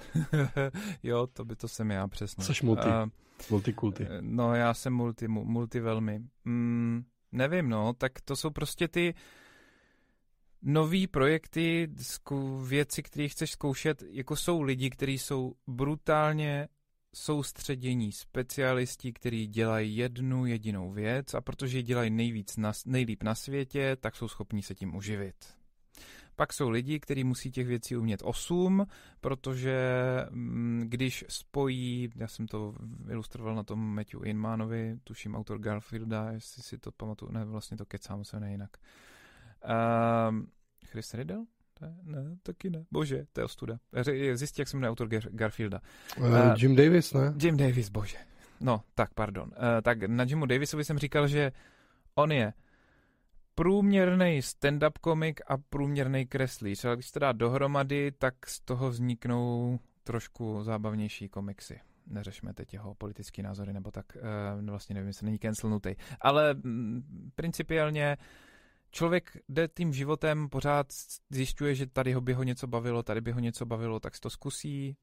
*laughs* jo, to by to jsem já přesně. Jsi multi, uh, multikulty. No já jsem multi, multi velmi. Mm, nevím, no, tak to jsou prostě ty nový projekty, věci, které chceš zkoušet, jako jsou lidi, kteří jsou brutálně soustředění specialisti, kteří dělají jednu jedinou věc a protože ji dělají nejvíc na, nejlíp na světě, tak jsou schopni se tím uživit. Pak jsou lidi, kteří musí těch věcí umět 8, protože mm, když spojí, já jsem to ilustroval na tom Matthew Inmanovi, tuším autor Garfielda, jestli si to pamatuju, ne, vlastně to kecám se nejinak. Um, Chris Riddle? Ne, ne, taky ne. Bože, to je ostuda. Zjistí, jak se jmenuje autor Gar- Garfielda. Uh, Jim Davis, ne? Jim Davis, bože. No, tak pardon. Uh, tak na Jimu Davisovi jsem říkal, že on je průměrný stand-up komik a průměrný kreslíř, ale když to dá dohromady, tak z toho vzniknou trošku zábavnější komiksy. Neřešme teď jeho politický názory, nebo tak, uh, vlastně nevím, jestli není cancelnutý. Ale mm, principiálně uh, člověk jde tím životem, pořád zjišťuje, že tady ho by ho něco bavilo, tady by ho něco bavilo, tak si to zkusí,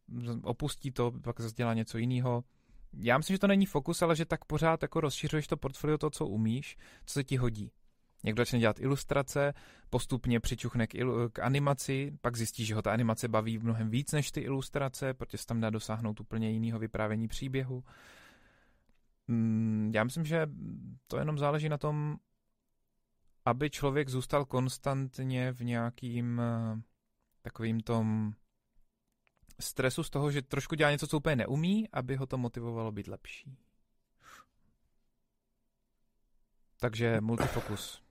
opustí to, pak zase dělá něco jiného. Já myslím, že to není fokus, ale že tak pořád jako rozšiřuješ to portfolio to, co umíš, co se ti hodí. Někdo začne dělat ilustrace, postupně přičuchne k, ilu- k animaci, pak zjistí, že ho ta animace baví mnohem víc než ty ilustrace, protože se tam dá dosáhnout úplně jiného vyprávění příběhu. Mm, já myslím, že to jenom záleží na tom, aby člověk zůstal konstantně v nějakým eh, takovým tom stresu z toho, že trošku dělá něco, co úplně neumí, aby ho to motivovalo být lepší. Takže multifokus.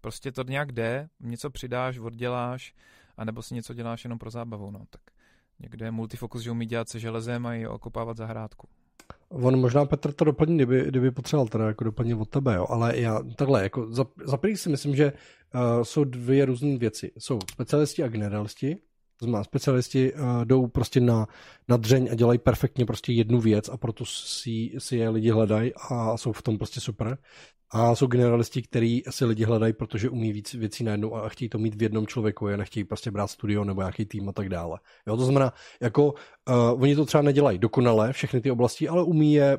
Prostě to nějak jde, něco přidáš, odděláš, anebo si něco děláš jenom pro zábavu. No. Tak někde je multifokus, že umí dělat se železem a i okopávat zahrádku. On možná Petr to doplní, kdyby, kdyby potřeboval teda jako doplnit od tebe, jo. ale já takhle, jako za, za první si myslím, že uh, jsou dvě různé věci. Jsou specialisti a generalisti, to znamená, specialisti uh, jdou prostě na, na dřeň a dělají perfektně prostě jednu věc a proto si, si je lidi hledají a jsou v tom prostě super. A jsou generalisti, kteří si lidi hledají, protože umí víc věcí najednou a chtějí to mít v jednom člověku, je nechtějí prostě brát studio nebo nějaký tým a tak dále. Jo, to znamená, jako uh, oni to třeba nedělají dokonale, všechny ty oblasti, ale umí je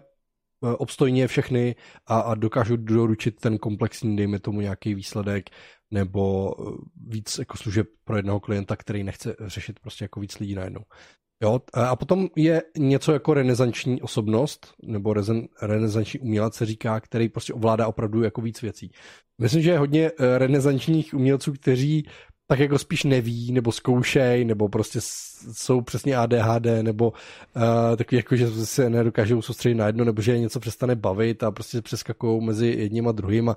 uh, obstojně všechny a, a dokážou doručit ten komplexní, dejme tomu nějaký výsledek nebo uh, víc jako služeb pro jednoho klienta, který nechce řešit prostě jako víc lidí najednou. Jo, a potom je něco jako renesanční osobnost, nebo renesanční umělec se říká, který prostě ovládá opravdu jako víc věcí. Myslím, že je hodně eh, renesančních umělců, kteří tak jako spíš neví, nebo zkoušej, nebo prostě jsou přesně ADHD, nebo uh, takový jako, že se nedokážou soustředit na jedno, nebo že je něco přestane bavit a prostě přeskakují mezi jedním a druhým a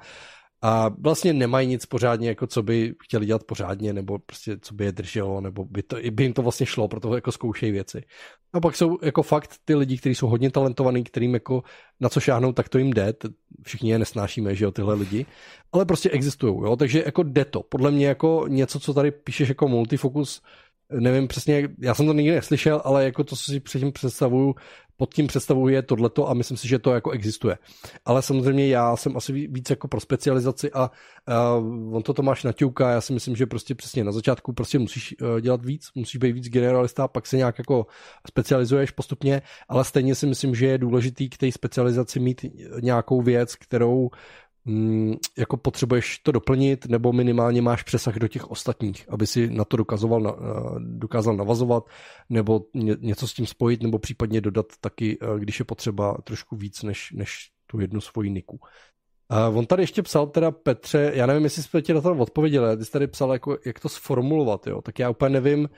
a vlastně nemají nic pořádně, jako co by chtěli dělat pořádně, nebo prostě co by je drželo, nebo by, to, by jim to vlastně šlo, proto jako zkoušejí věci. A pak jsou jako fakt ty lidi, kteří jsou hodně talentovaní, kterým jako na co šáhnou, tak to jim jde. Všichni je nesnášíme, že jo, tyhle lidi. Ale prostě existují, jo, takže jako jde to. Podle mě jako něco, co tady píšeš jako multifokus nevím přesně, já jsem to nikdy neslyšel, ale jako to, co si předtím představuju, pod tím představuje tohleto a myslím si, že to jako existuje. Ale samozřejmě já jsem asi víc jako pro specializaci a uh, on to Tomáš naťouká, já si myslím, že prostě přesně na začátku prostě musíš uh, dělat víc, musíš být víc generalista, pak se nějak jako specializuješ postupně, ale stejně si myslím, že je důležitý k té specializaci mít nějakou věc, kterou mm, jako potřebuješ to doplnit, nebo minimálně máš přesah do těch ostatních, aby si na to dokazoval, eh, dokázal navazovat, nebo ně, něco s tím spojit, nebo případně dodat taky, eh, když je potřeba trošku víc než, než tu jednu svoji niku. On tady ještě psal teda Petře, já nevím, jestli jsme ti na to odpověděli, ty jsi tady psal, jako, jak to sformulovat, jo, tak já úplně nevím,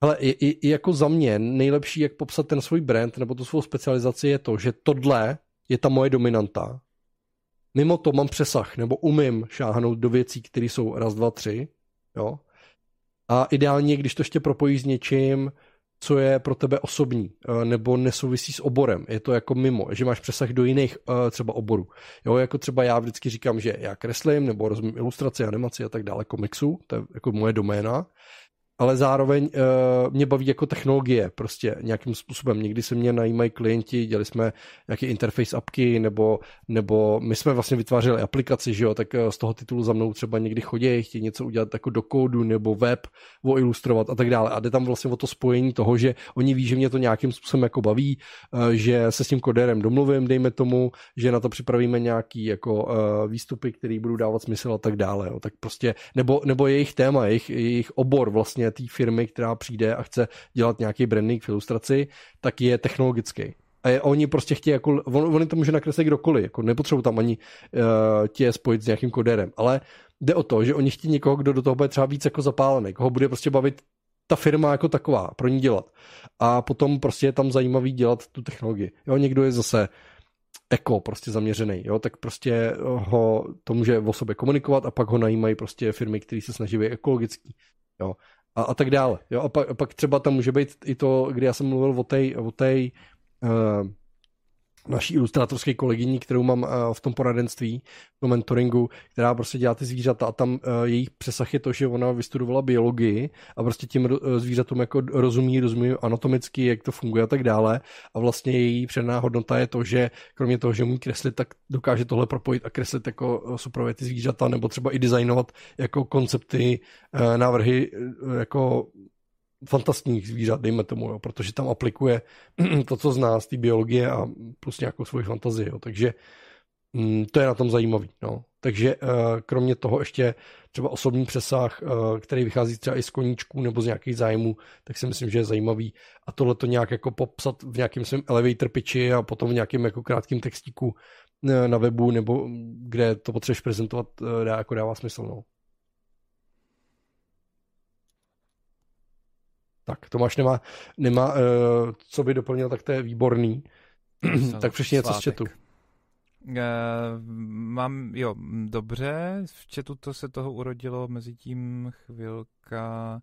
ale i, i, i jako za mě nejlepší, jak popsat ten svůj brand nebo tu svou specializaci je to, že tohle je ta moje dominanta Mimo to mám přesah, nebo umím šáhnout do věcí, které jsou raz, dva, tři, jo. A ideálně, když to ještě propojíš s něčím, co je pro tebe osobní, eh, nebo nesouvisí s oborem. Je to jako mimo, že máš přesah do jiných eh, třeba oborů. Jo, jako třeba já vždycky říkám, že já kreslím, nebo rozumím ilustraci, animaci a tak dále, komiksu, to je jako moje doména ale zároveň uh, mě baví jako technologie prostě nějakým způsobem. Někdy se mě najímají klienti, dělali jsme nějaké interface apky, nebo, nebo my jsme vlastně vytvářeli aplikaci, že jo, tak uh, z toho titulu za mnou třeba někdy chodí, chtějí něco udělat jako do kódu, nebo web, ilustrovat a tak dále. A jde tam vlastně o to spojení toho, že oni ví, že mě to nějakým způsobem jako baví, uh, že se s tím kodérem domluvím, dejme tomu, že na to připravíme nějaký jako uh, výstupy, které budou dávat smysl a tak dále. Jo. Tak prostě, nebo, nebo jejich téma, jejich, jejich obor vlastně té firmy, která přijde a chce dělat nějaký branding v ilustraci, tak je technologický. A je, oni prostě chtějí, jako, on, oni to může nakreslit kdokoliv, jako nepotřebují tam ani uh, tě spojit s nějakým kodérem, ale jde o to, že oni chtějí někoho, kdo do toho bude třeba víc jako zapálený, koho bude prostě bavit ta firma jako taková, pro ní dělat. A potom prostě je tam zajímavý dělat tu technologii. Jo, někdo je zase eko prostě zaměřený, jo, tak prostě ho to může o sobě komunikovat a pak ho najímají prostě firmy, které se snaží být ekologický, jo a, a tak dále. Jo? A, pak, a pak třeba tam může být i to, kdy já jsem mluvil o té o uh, naší ilustrátorské kolegyni, kterou mám uh, v tom poradenství, v tom mentoringu, která prostě dělá ty zvířata a tam uh, jejich přesah je to, že ona vystudovala biologii a prostě tím uh, zvířatům jako rozumí, rozumí anatomicky, jak to funguje a tak dále. A vlastně její předná hodnota je to, že kromě toho, že umí kreslit, tak dokáže tohle propojit a kreslit jako suprové ty zvířata nebo třeba i designovat jako koncepty, návrhy jako fantastních zvířat, dejme tomu, jo, protože tam aplikuje *clears throat* to, co zná z té biologie a plus nějakou svoji fantazii. Jo, takže mm, to je na tom zajímavý. No. Takže uh, kromě toho ještě třeba osobní přesah, uh, který vychází třeba i z koníčků nebo z nějakých zájmů, tak si myslím, že je zajímavý. A tohle to nějak jako popsat v nějakém svém elevator pitchi a potom v nějakém jako krátkém textíku uh, na webu nebo kde to potřebuješ prezentovat, dá, jako dává smysl. No. Tak Tomáš nemá, nemá uh, co by doplnil, tak to je výborný. tak přišli něco z chatu. Uh, mám, jo, dobře, v chatu to se toho urodilo, mezi tím chvilka.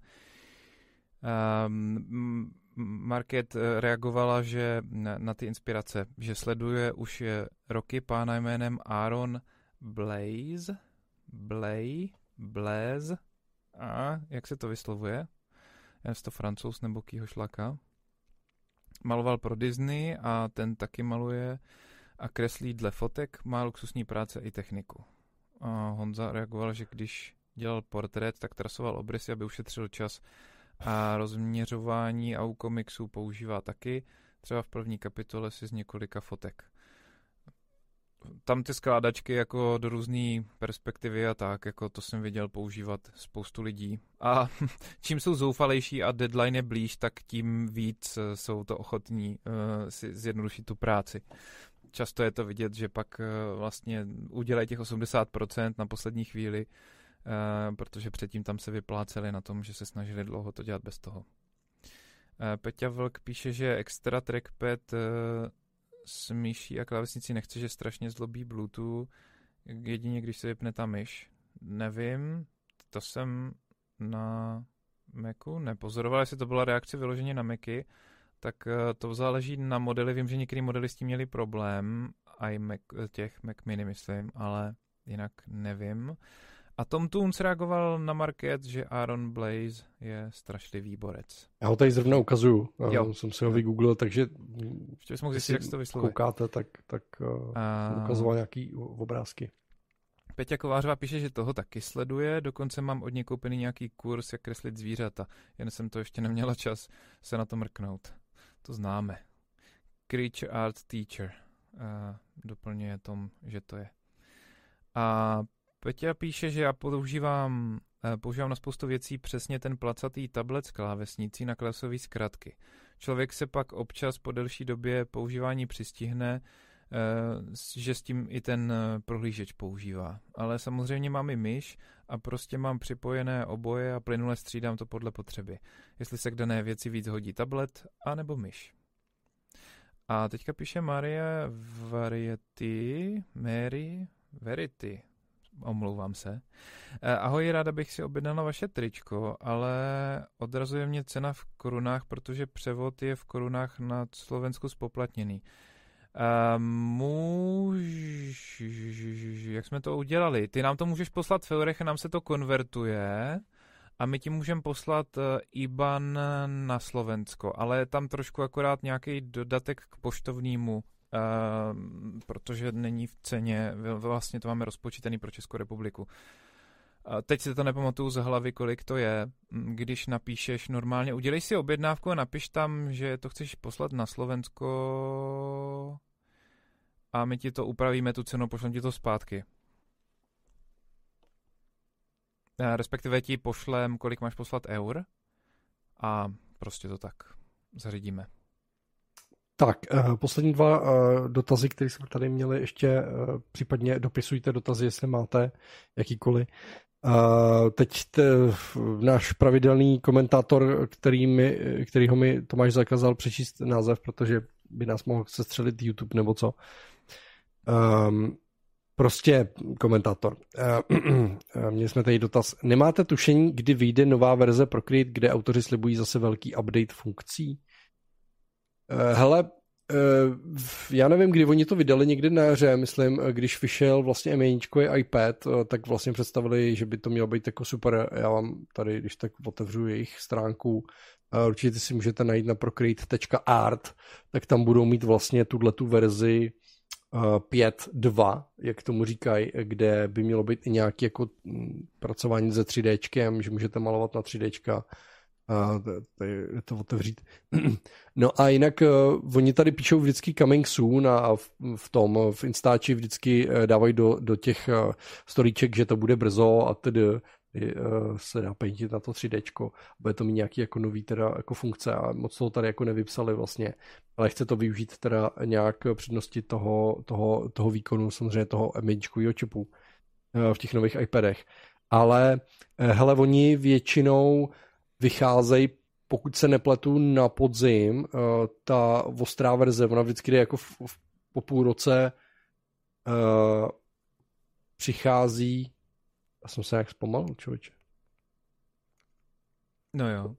Um, Market reagovala, že na, na ty inspirace, že sleduje už je roky pána jménem Aaron Blaze, Blay, Blaze, a jak se to vyslovuje? To francouz nebo kýho šlaka. Maloval pro Disney a ten taky maluje a kreslí dle fotek, má luxusní práce i techniku. A Honza reagoval, že když dělal portrét, tak trasoval obrysy, aby ušetřil čas a rozměřování a u komiksů používá taky, třeba v první kapitole si z několika fotek tam ty skládačky jako do různé perspektivy a tak, jako to jsem viděl používat spoustu lidí. A *laughs* čím jsou zoufalejší a deadline je blíž, tak tím víc eh, jsou to ochotní uh, si zjednodušit tu práci. Často je to vidět, že pak uh, vlastně udělají těch 80% na poslední chvíli, uh, protože předtím tam se vypláceli na tom, že se snažili dlouho to dělat bez toho. Peťa Vlk píše, že extra trackpad s myší a klávesnicí nechce, že strašně zlobí Bluetooth, jedině když se vypne ta myš. Nevím, to jsem na Macu nepozoroval, jestli to byla reakce vyloženě na Macy, tak eh, to záleží na modely. Vím, že některé modely s tím měli problém, i Mac, těch Mac Mini myslím, ale jinak nevím. A Tom Toons reagoval na market, že Aaron Blaze je strašlivý borec. Já ho tady zrovna ukazuju. Jo. Jsem si ho vygooglil, takže Ještě mohl zjistit, jak to vyslovuje. koukáte, tak, tak uh, a... ukazoval nějaký obrázky. Peťa Kovářová píše, že toho taky sleduje, dokonce mám od něj koupený nějaký kurz, jak kreslit zvířata. Jen jsem to ještě neměla čas se na to mrknout. To známe. Creature Art Teacher. Uh, doplňuje tom, že to je. A Peťa píše, že já používám, uh, používám na spoustu věcí přesně ten placatý tablet s klávesnicí na klasové zkratky. Člověk se pak občas po delší době používání přistihne, uh, že s tím i ten prohlížeč používá. Ale samozřejmě mám i myš a prostě mám připojené oboje a plynule střídám to podle potřeby. Jestli se k dané věci víc hodí tablet, anebo myš. A teďka píše Marie Variety, Mary Verity, omlouvám se. Eh, ahoj, ráda bych si objednala vaše tričko, ale odrazuje mě cena v korunách, protože převod je v korunách na Slovensku spoplatněný. Uh, můž... Jak jsme to udělali? Ty nám to můžeš poslat v eurech a nám se to konvertuje a my ti můžeme poslat eh, IBAN na Slovensko, ale je tam trošku akorát nějaký dodatek k poštovnímu, protože není v ceně, vlastně to máme rozpočítaný pro Českou republiku. Teď si to nepamatuju z hlavy, kolik to je. Když napíšeš normálně, udělej si objednávku a napiš tam, že to chceš poslat na Slovensko a my ti to upravíme, tu cenu, pošlem ti to zpátky. Eh, respektive ti pošlem, kolik máš poslat eur a prostě to tak zařídíme. Tak, uh, poslední dva uh, dotazy, které jsme tady měli, ještě uh, případně dopisujte dotazy, jestli máte jakýkoliv. Teď te, náš pravidelný komentátor, který mi, kterýho mi Tomáš zakázal přečíst název, protože by nás mohl sestřelit YouTube nebo co. Um, Prostě komentátor. *clears throat* Eh, měli jsme tady dotaz. Nemáte tušení, kdy vyjde nová verze Procreate, kde autoři slibují zase velký update funkcí? Eh, hele, eh, já nevím, kdy oni to vydali někdy na jaře, myslím, když vyšel vlastně m i iPad, tak vlastně představili, že by to mělo být jako super. Já vám tady, když tak otevřu jejich stránku, určitě si můžete najít na procreate.art, tak tam budou mít vlastně tuhle tu verzi 5.2, jak tomu říkají, kde by mělo být i nějaké jako mm, pracování se 3D, že můžete malovat na 3D a to otevřít. *clears throat* No a jinak uh, oni tady píšou vždycky coming soon a v, v tom, v Instači vždycky uh, dávají do, do těch uh, storíček, že to bude brzo a tedy uh, se dá paintit na to 3D, bude to mít nějaký jako nový teda jako funkce a moc toho tady jako nevypsali vlastně, ale chce to využít teda nějak přednosti toho, toho, toho výkonu, samozřejmě toho image čipu uh, v těch nových iPadech. Ale uh, hele, oni většinou vycházejí pokud se nepletu na podzim, uh, ta ostrá verze, ona vždycky jde jako v, v, po půl roce uh, přichází já jsem se jak zpomalil, člověče. No jo.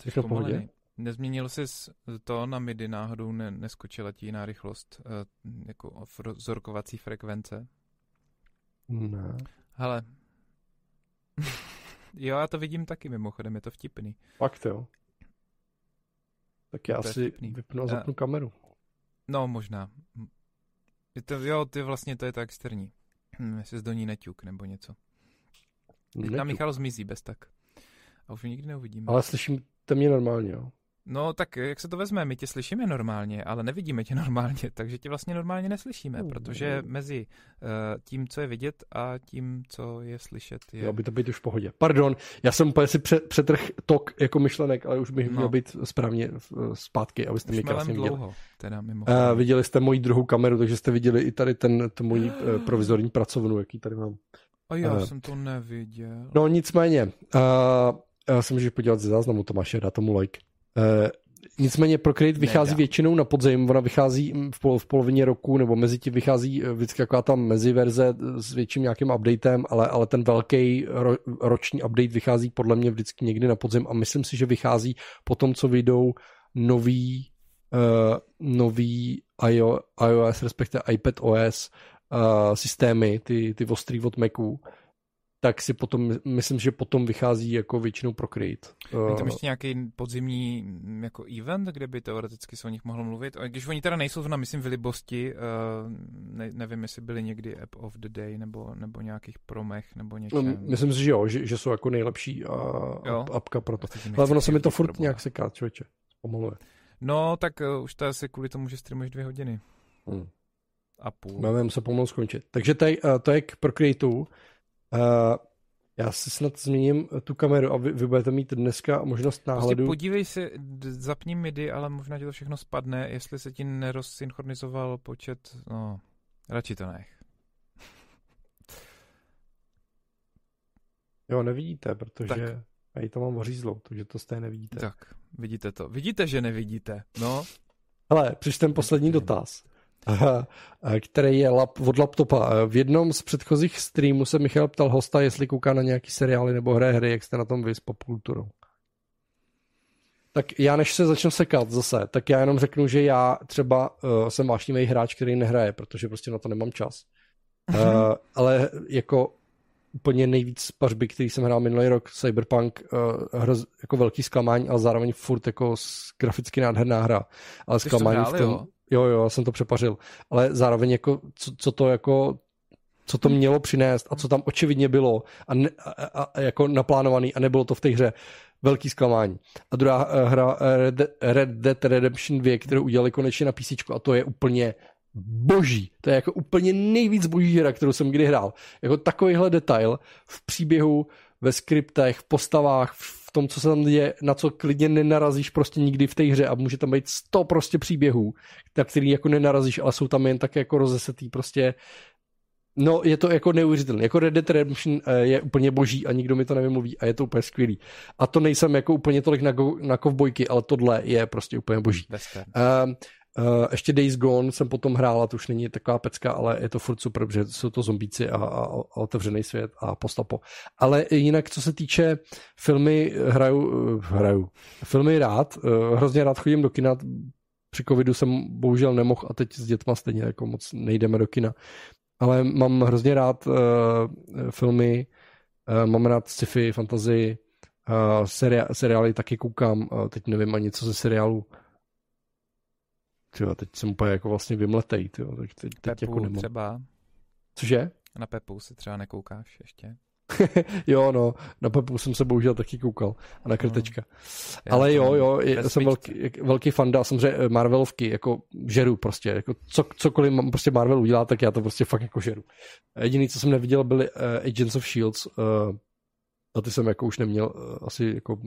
Jsi v pohodě? Nezměnil jsi to na MIDI náhodou, ne, neskočila ti jiná rychlost, uh, jako vzorkovací frekvence? Ne. Hele. Jo, já to vidím taky mimochodem, je to vtipný. Fakt jo. Tak já si vypnu a zapnu uh, kameru. No, možná. Je to, jo, ty vlastně to je to externí. Hm, jestli do ní neťuk nebo něco. Teď tam Michal zmizí bez tak. A už nikdy neuvidíme. Ale slyším to mě normálně, jo? No tak jak se to vezme, my tě slyšíme normálně, ale nevidíme tě *laughs* normálně, takže tě vlastně normálně neslyšíme, protože mezi uh, tím, co je vidět a tím, co je slyšet, je... Mělo by to být už v pohodě. Pardon, já jsem úplně si přetrh tok jako myšlenek, ale už bych no. měl být správně zpátky, abyste mě krásně viděli. dlouho, teda mimo. Uh, viděli jste moji druhou kameru, takže jste viděli i tady ten, ten můj uh, provizorní pracovnu, jaký tady mám. A já uh, jsem to neviděl. No nicméně, uh, já se můžeš podívat ze záznamu Tomáše, dá tomu like. Uh, nicméně Procreate vychází Nedá. většinou na podzim, ona vychází v, pol, v polovině roku, nebo mezi tím vychází vždycky taková tam meziverze s větším nějakým updatem, ale, ale ten velký ro, roční update vychází podle mě vždycky někdy na podzim. A myslím si, že vychází po tom, co vyjdou nový, uh, nový iOS, respektive iPad OS uh, systémy, ty, ty ostrý od Macu, tak si potom, myslím, že potom vychází jako většinou Procreate. Je tam ještě nějaký podzimní mm, jako event, kde by teoreticky se o nich mohlo mluvit? A když oni teda nejsou na, myslím, v libosti, uh, ne, nevím, jestli byli někdy App of the Day nebo, nebo nějakých promech nebo něčem. No, myslím si, že jo, že, že jsou jako nejlepší uh, jo? apka pro to. Ale ono se mi to furt problém. nějak seká, člověče. Pomaluje. No, tak uh, už to asi kvůli tomu, že streamuješ dvě hodiny. Hmm. A půl. Máme se pomalu skončit. Takže tady, uh, to je k Procreateu. Uh, já si snad změním tu kameru a vy, vy budete mít dneska možnost prostě náhledu. Prostě podívej se, zapni MIDI, ale možná ti to všechno spadne, jestli se ti nerozsynchronizoval počet, no, radši to nech. *laughs* Jo, nevidíte, protože tak. já to mám ořízlou, takže to stejně nevidíte. Tak, vidíte to. Vidíte, že nevidíte, no. Ale ten poslední dotaz který je lap, od laptopa. V jednom z předchozích streamů se Michal ptal hosta, jestli kouká na nějaký seriály nebo hraje hry, jak jste na tom vy s popkulturou. Tak já než se začnu sekat zase, tak já jenom řeknu, že já třeba uh, jsem vášnivý hráč, který nehraje, protože prostě na to nemám čas. Uh, ale jako úplně nejvíc pařby, který jsem hrál minulý rok, Cyberpunk, uh, hroz, jako velký zklamání, ale zároveň furt jako graficky nádherná hra. Ale zklamání v tom... Jo? Jo, jo, já jsem to přepařil. Ale zároveň jako, co, co to jako co to mělo přinést a co tam očividně bylo a, ne, a, a jako naplánovaný a nebylo to v té hře velký zklamání. A druhá uh, hra uh, Red, Red Dead Redemption 2, kterou udělali konečně na PC a to je úplně boží. To je jako úplně nejvíc boží hra, kterou jsem kdy hrál. Jako takovýhle detail v příběhu, ve skriptech, v postavách, v tom, co se tam děje, na co klidně nenarazíš prostě nikdy v té hře a může tam být 100 prostě příběhů, na který jako nenarazíš, ale jsou tam jen tak jako rozesetý prostě No, je to jako neuvěřitelné. Jako Red Dead Redemption eh, je úplně boží a nikdo mi to nevymluví a je to úplně skvělý. A to nejsem jako úplně tolik na, go, na kovbojky, ale tohle je prostě úplně boží. Uh, Uh, ještě Days Gone jsem potom hrál a to už není taková pecka, ale je to furt super, protože jsou to zombíci a, a, a otevřený svět a postapo. Ale jinak, co se týče filmy, hraju, uh, hraju. Filmy rád, uh, hrozně rád chodím do kina, při covidu jsem bohužel nemohl a teď s dětma stejně jako moc nejdeme do kina. Ale mám hrozně rád uh, filmy, uh, mám rád sci-fi, fantasy, uh, seriály taky koukám, uh, teď nevím ani co ze seriálu Tyjo, teď jsem úplně jako vlastně vymletej, tyjo, tak teď, teď Pepu jako nemám. třeba. Cože? Na Pepu se třeba nekoukáš ještě? *laughs* jo, no, na Pepu jsem se bohužel taky koukal a na krtečka. No. Ale jo, jo, já jsem velký, velký fanda, samozřejmě eh, Marvelovky, jako žeru prostě, jako co, cokoliv prostě Marvel udělá, tak já to prostě fakt jako žeru. Jediný, co jsem neviděl, byly uh, Agents of Shields, uh, a ty jsem jako už neměl uh, asi jako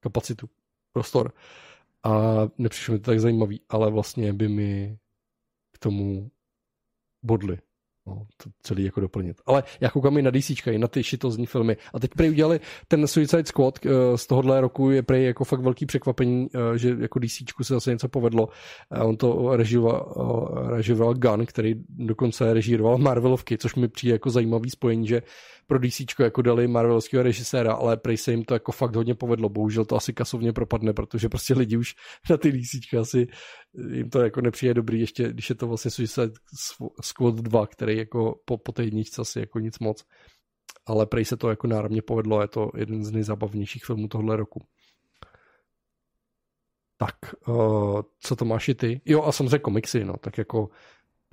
kapacitu, prostor. Uh, a nepřišlo mi to tak zajímavý, ale vlastně by mi k tomu bodli. No, to celý jako doplnit. Ale já koukám i na DC, i na ty šitozní filmy. A teď prej udělali ten Suicide Squad uh, z tohohle roku je prej jako fakt velký překvapení, uh, že jako DC se zase něco povedlo. Uh, on to režíroval, režíroval Gunn, který dokonce režíroval Marvelovky, což mi přijde jako zajímavý spojení, že pro DC jako dali Marvelovského režiséra, ale prej se jim to jako fakt hodně povedlo. Bohužel to asi kasovně propadne, protože prostě lidi už na ty DC asi jim to jako nepřijde dobrý, ještě když je to vlastně Suicide Squad 2, který jako po, po té jedničce asi jako nic moc. Ale prej se to jako náramně povedlo, je to jeden z nejzábavnějších filmů tohle roku. Tak, uh, co to máš i ty? Jo, a samozřejmě komiksy, no, tak jako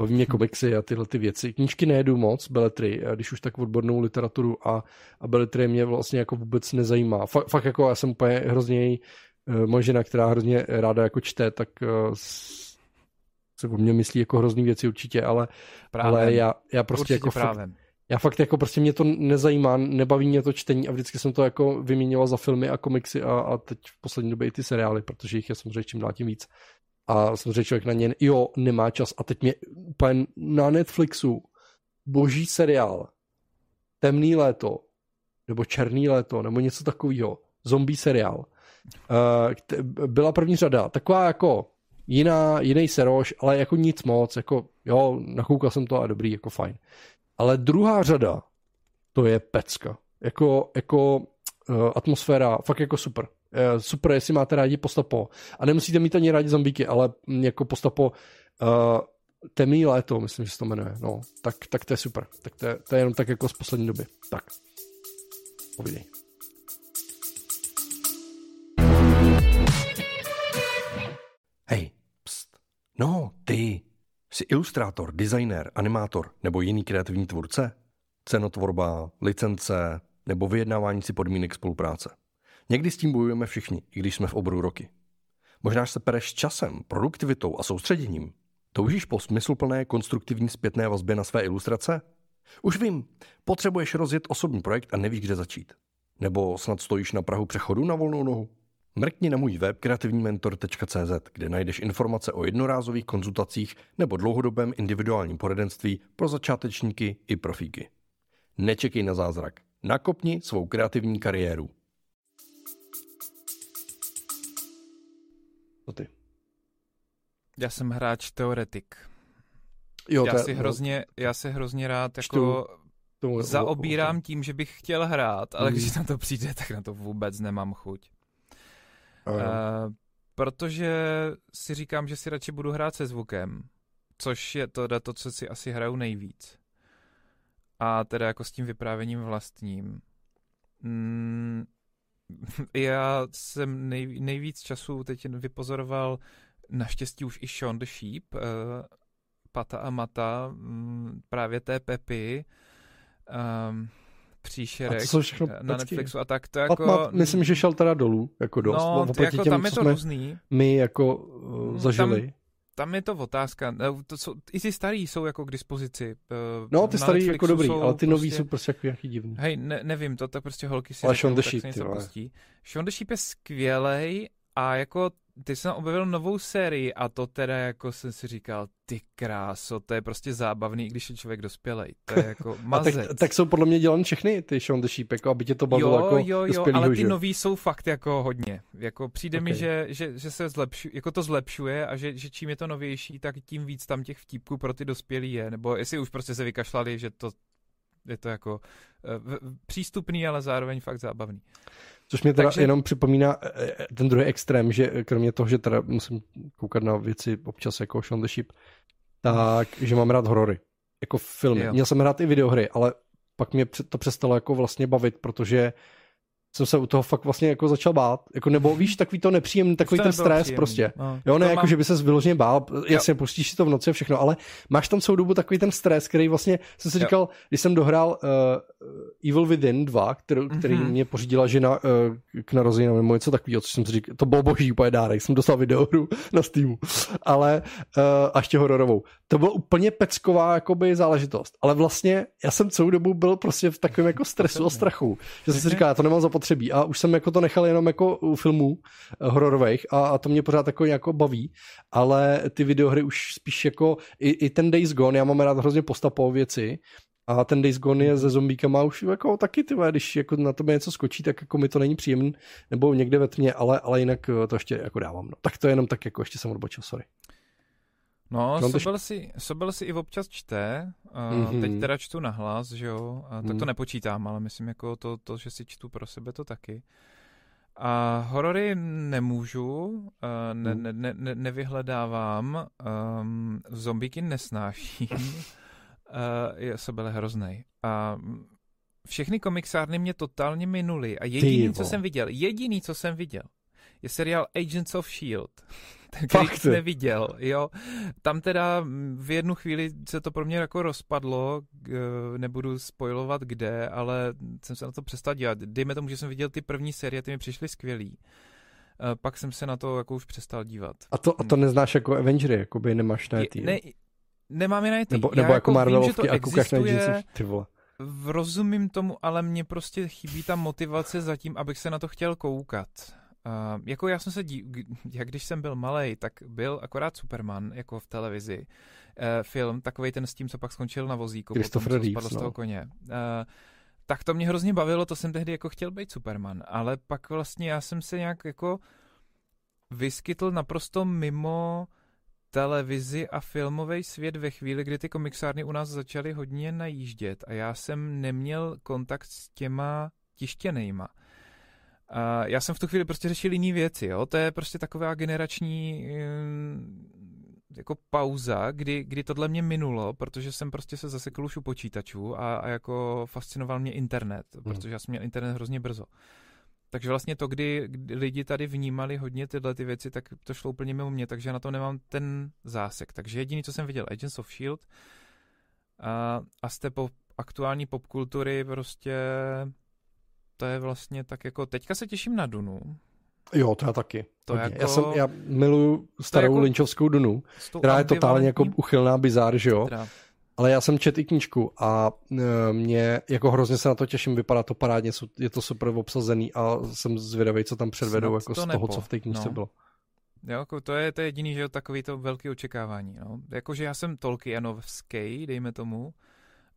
baví mě komiksy a tyhle ty věci. Knížky nejedu moc, beletry, když už tak odbornou literaturu a, a beletry mě vlastně jako vůbec nezajímá. Fakt, fakt jako já jsem úplně hrozně eh, moje žena, která hrozně ráda jako čte, tak eh, se o mě myslí jako hrozný věci určitě, ale, ale já, já prostě určitě jako právem. fakt, já fakt jako prostě mě to nezajímá, nebaví mě to čtení a vždycky jsem to jako vyměňoval za filmy a komiksy a, a teď v poslední době i ty seriály, protože jich je samozřejmě čím dál tím víc a samozřejmě člověk na ně, jo, nemá čas a teď mě úplně na Netflixu boží seriál Temný léto nebo Černý léto nebo něco takového, zombie seriál. Uh, byla první řada, taková jako jiná, jiný seroš, ale jako nic moc, jako jo, nakoukal jsem to a dobrý, jako fajn. Ale druhá řada, to je pecka. Jako, jako uh, atmosféra, fakt jako super. Eh, super, jestli máte rádi postapo. A nemusíte mít ani rádi zombíky, ale jako postapo uh, temný léto, myslím, že se to jmenuje. No, tak, tak to je super. Tak to je, to je jenom tak jako z poslední doby. Tak. Povídej. Hej, pst. No, ty. Jsi ilustrátor, designer, animátor nebo jiný kreativní tvůrce? Cenotvorba, licence nebo vyjednávání si podmínek spolupráce. Někdy s tím bojujeme všichni, i když jsme v oboru roky. Možná se pereš časem, produktivitou a soustředěním. Toužíš po smysluplné konstruktivní zpětné vazbě na své ilustrace? Už vím, potřebuješ rozjet osobní projekt a nevíš, kde začít. Nebo snad stojíš na Prahu přechodu na volnou nohu? Mrkni na můj web kreativnímentor.cz, kde najdeš informace o jednorázových konzultacích nebo dlouhodobém individuálním poradenství pro začátečníky i profíky. Nečekej na zázrak. Nakopni svou kreativní kariéru. Co ty? Já jsem hráč teoretik. Jo, já, si hrozně, já si hrozně rád jako tomu, zaobírám tím, že bych chtěl hrát, ale mm. když na to přijde, tak na to vůbec nemám chuť. Uh, protože si říkám, že si radši budu hrát se zvukem, což je to, to, co si asi hraju nejvíc. A teda jako s tím vyprávěním vlastním. Mm, já jsem nej, nejvíc času teď vypozoroval naštěstí už i Sean the Sheep, uh, Pata a Mata, um, právě té Pepy, um, příšerek a to jsou všechno na Netflixu a tak to jako... Pat, myslím, že šel teda dolů, jako dost. No, jako těm, tam je to různý. My jako uh, zažili. Tam, tam je to otázka. To jsou, I ty starý jsou jako k dispozici. Uh, no, ty starý jako dobrý, ale ty nový prostě, jsou prostě jako nějaký divný. Hej, ne, nevím, to tak prostě holky si ale Sean the Sheep, ty Sean the Sheep je skvělej a jako ty jsem objevil novou sérii a to teda jako jsem si říkal, ty kráso, to je prostě zábavný, i když je člověk dospělej. To je jako *laughs* mazec. tak, tak, jsou podle mě dělané všechny ty Sean the Sheep, jako aby tě to bavilo jo, jako Jo, jo, ale ty nový jsou fakt jako hodně. Jako přijde okay. mi, že, že, že se zlepšuje, jako to zlepšuje a že, že čím je to novější, tak tím víc tam těch vtípků pro ty dospělý je. Nebo jestli už prostě se vykašlali, že to je to jako uh, přístupný, ale zároveň fakt zábavný. Což mě teda Takže... jenom připomíná eh, eh, ten druhý extrém, že kromě toho, že teda musím koukat na věci občas jako Shaun the Sheep, tak, že mám rád horory. Jako filmy. Jo. Měl jsem rád i videohry, ale pak mě to přestalo jako vlastně bavit, protože jsem se u toho fakt vlastně jako začal bát. Jako, nebo víš, takový to nepříjemný, takový to ten stres příjemný. prostě. No, jo, ne, jako, mám... že by se vyloženě bál, jasně, jo. pustíš si to v noci a všechno, ale máš tam celou dobu takový ten stres, který vlastně jsem si jo. říkal, když jsem dohrál uh, Evil Within 2, který, který mm-hmm. mě pořídila žena uh, k narozeninám nebo něco takového, co jsem si říkal, to bylo boží úplně dárek, jsem dostal videohru *laughs* na Steamu, ale uh, a ještě hororovou. To bylo úplně pecková jakoby záležitost, ale vlastně já jsem celou dobu byl prostě v takovém jako stresu a strachu, že jsem si říkal, já to nemám zapotřebí zapotřebí a už jsem jako to nechal jenom jako u filmů eh, hororových a, a to mě pořád jako jako baví, ale ty videohry už spíš jako i, i ten Days Gone, já mám rád hrozně postapovou věci, a ten Days Gone je se zombíkama už jako taky, ty když jako na tebe něco skočí, tak jako mi to není příjemný, nebo někde ve tmě, ale, ale jinak eh, to ještě jako dávám. No. Tak to je jenom tak, jako ještě jsem odbočil, sorry. No, Sobel, si, Sobel si i občas čte, uh, mm-hmm. teď teda čtu nahlas, že jo, uh, tak to mhm. nepočítám, ale myslím jako to, to, že si čtu pro sebe, to taky. A horory nemůžu, ne, mhm. ne, ne, ne, nevyhledávám, um, zombíky nesnáším, *laughs* uh, je Sobel hroznej. A všechny komiksárny mě totálně minuly a jediný, co jsem viděl, jediný, co jsem viděl, je seriál Agents of S.H.I.E.L.D., který *laughs* Fakt. neviděl, jo. Tam teda v jednu chvíli se to pro mě jako rozpadlo, nebudu spojovat kde, ale jsem se na to přestal dělat. Dejme tomu, že jsem viděl ty první série, ty mi přišly skvělý. Pak jsem se na to jako už přestal dívat. A to, a to neznáš jako Avengery, jako by nemáš na ty, ne, nemám je na ty. Nebo, nebo jako, jako Marvelovky a koukáš na ty vole. Rozumím tomu, ale mně prostě chybí ta motivace zatím, abych se na to chtěl koukat. Uh, jako já jsem se dí, *laughs* jak když jsem byl malý, tak byl akorát Superman, jako v televizi. Uh, film, takový ten s tím, co pak skončil na vozíku, Christopher potom, Reeves, z toho no. koně. Uh, tak to mě hrozně bavilo, to jsem tehdy jako chtěl být Superman, ale pak vlastně já jsem se nějak jako vyskytl naprosto mimo televizi a filmový svět ve chvíli, kdy ty komiksárny u nás začaly hodně najíždět a já jsem neměl kontakt s těma tištěnejma. Uh, já jsem v tu chvíli prostě řešil jiné věci, jo? To je prostě taková generační, mm, jako pauza, kdy, kdy tohle mě minulo, protože jsem prostě se zasekl už u počítačů a, a jako fascinoval mě internet, hmm. protože já jsem měl internet hrozně brzo. Takže vlastně to, kdy, kdy lidi tady vnímali hodně tyhle ty věci, tak to šlo úplně mimo mě, takže na to nemám ten zásek. Takže jediný, co jsem viděl, Agents of S.H.I.E.L.D. a, a z té pop, aktuální popkultury prostě to je vlastně tak jako, teďka se těším na Dunu, Jo, to já taky. To jako, já, jsem, já miluju starou jako, Lynchovskou Dunu, která je totálně jako uchylná bizár, že jo? Teda. Ale já jsem čet i knížku a e, mě jako hrozně se na to těším, vypadá to parádně, je to super obsazený a jsem zvědavý, co tam předvedou jako to z toho, co v té knížce no. bylo. Jo, jako to je to jediný, že takový to velké očekávání. No. Jakože já jsem Tolkienovský, dejme tomu,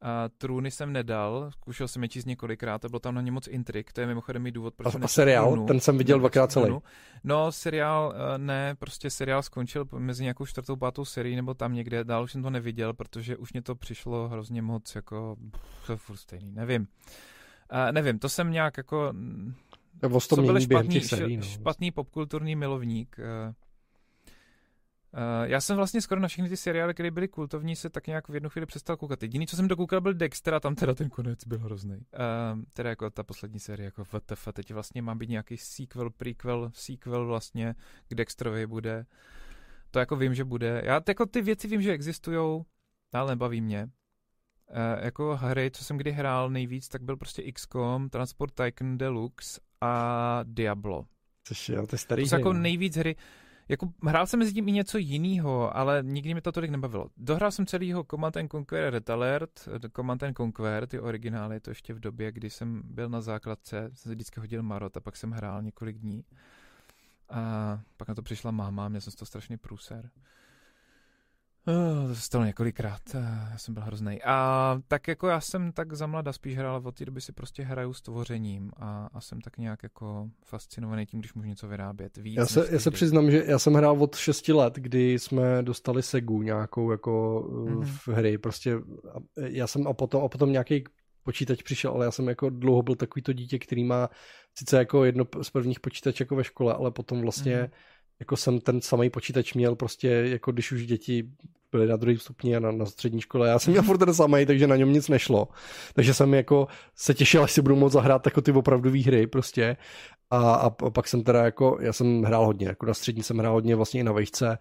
a trůny jsem nedal, zkušel jsem je číst několikrát a bylo tam na ně moc intrik, to je mimochodem mý důvod, proč A, a seriál, trůnu, ten jsem viděl dvakrát celý. No, seriál eh, ne, prostě seriál skončil mezi nějakou čtvrtou, pátou serií nebo tam někde, dál už jsem to neviděl, protože už mě to přišlo hrozně moc jako, pff, furt stejný, nevím. Uh, nevím, to jsem nějak jako... To byl špatný, no. špatný popkulturní milovník. Uh, já jsem vlastně skoro na všechny ty seriály, které byly kultovní, se tak nějak v jednu chvíli přestal koukat. Jediný, co jsem dokoukal, byl Dexter a tam teda ten konec byl hrozný. Uh, teda jako ta poslední série, jako VTF, teď vlastně má být nějaký sequel, prequel, sequel vlastně k Dexterovi bude. To jako vím, že bude. Já jako ty věci vím, že existují, ale nebaví mě. Uh, jako hry, co jsem kdy hrál nejvíc, tak byl prostě XCOM, Transport Tycoon Deluxe a Diablo. Což je, to je starý To jsou jako no. nejvíc hry. Jako hrál jsem mezi tím i něco jiného, ale nikdy mi to tolik nebavilo. Dohrál jsem celýho Command Conquer Red Alert, Command Conquer, ty originály, to ještě v době, kdy jsem byl na základce, jsem se vždycky hodil marot a pak jsem hrál několik dní. A pak na to přišla máma, měl jsem z toho strašný průser. Oh, to se stalo několikrát, eh, já jsem byl hrozný. A tak jako já jsem tak za mlada spíš hrál, od té doby si prostě hraju s tvořením a, a jsem tak nějak jako fascinovaný tím, když můžu něco vyrábět víc. Já se, já se přiznám, že já jsem hrál od 6 let, kdy jsme dostali Segu nějakou jako mm-hmm. v hry, prostě já jsem a potom, a potom nějaký počítač přišel, ale já jsem jako dlouho byl takový to dítě, který má sice jako jedno z prvních počítačů jako ve škole, ale potom vlastně mm-hmm jako jsem ten samý počítač měl prostě, jako když už děti byly na druhém stupni a na, na střední škole. Já jsem měl furt ten samý, takže na něm nic nešlo. Takže jsem jako se těšil, až si budu moct zahrát jako ty opravdové hry prostě. A, a, pak jsem teda jako, já jsem hrál hodně, jako na střední jsem hrál hodně vlastně i na vejšce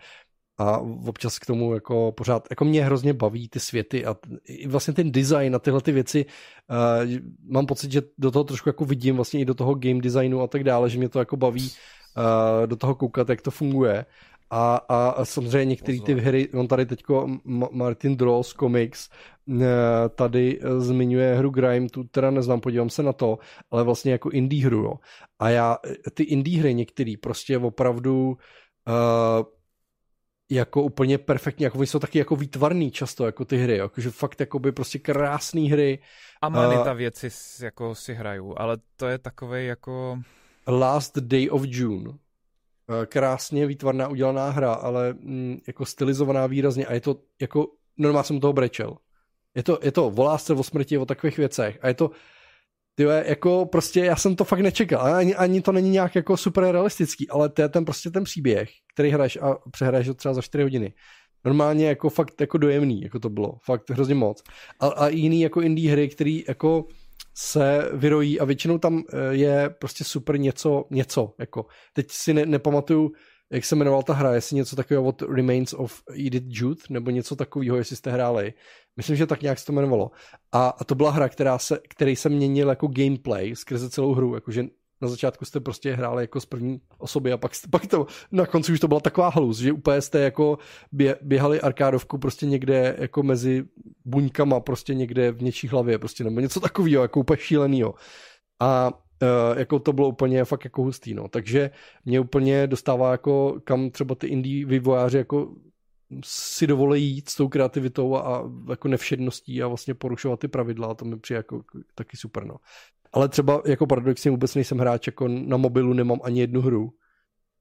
a občas k tomu jako pořád, jako mě hrozně baví ty světy a i vlastně ten design a tyhle ty věci, uh, mám pocit, že do toho trošku jako vidím vlastně i do toho game designu a tak dále, že mě to jako baví uh, do toho koukat, jak to funguje. A, a, a samozřejmě některé ty hry, on tady teďko Martin Dross Comics eh, tady eh, zmiňuje hru Grime, tu teda neznám, podívám se na to, ale vlastně jako indie hru, jo. A já, ty indie hry některé prostě opravdu uh, jako úplně perfektně, jako jsou taky jako výtvarný často, jako ty hry, jakože fakt jako by prostě krásné hry. A manita uh, věci jako si hrajou, ale to je takové jako Last Day of June. Eh, krásně výtvarná udělaná hra, ale mm, jako stylizovaná výrazně a je to jako, normálně jsem toho brečel. Je to, je to o lásce, o smrti, o takových věcech a je to, tyhle, jako prostě já jsem to fakt nečekal. Ani, ani to není nějak jako super realistický, ale to je ten prostě ten příběh, který hraješ a přehraješ ho třeba za 4 hodiny. Normálně jako fakt jako dojemný, jako to bylo. Fakt hrozně moc. A, a jiný jako indie hry, který jako se vyrojí a většinou tam eh, je prostě super něco, něco, jako. Teď si ne, nepamatuju, jak se jmenoval ta hra, jestli něco takového od Remains of Edith Jude, nebo něco takového, jestli jste hráli. Myslím, že tak nějak se to jmenovalo. A, a to byla hra, která se, který se měnil jako gameplay skrze celou hru, jakože na začátku jste prostě hráli jako z první osoby a pak, pak to na konci už to byla taková halus, že úplně jste jako bě, běhali arkádovku prostě někde jako mezi buňkama prostě někde v něčí hlavě prostě nebo něco takového jako úplně šílenýho. A uh, jako to bylo úplně fakt jako hustý, no. Takže mě úplně dostává jako kam třeba ty indie vývojáři jako si dovolí jít s tou kreativitou a, a jako nevšedností a vlastně porušovat ty pravidla a to mi přijde jako taky super, no ale třeba jako paradoxně vůbec nejsem hráč, jako na mobilu nemám ani jednu hru.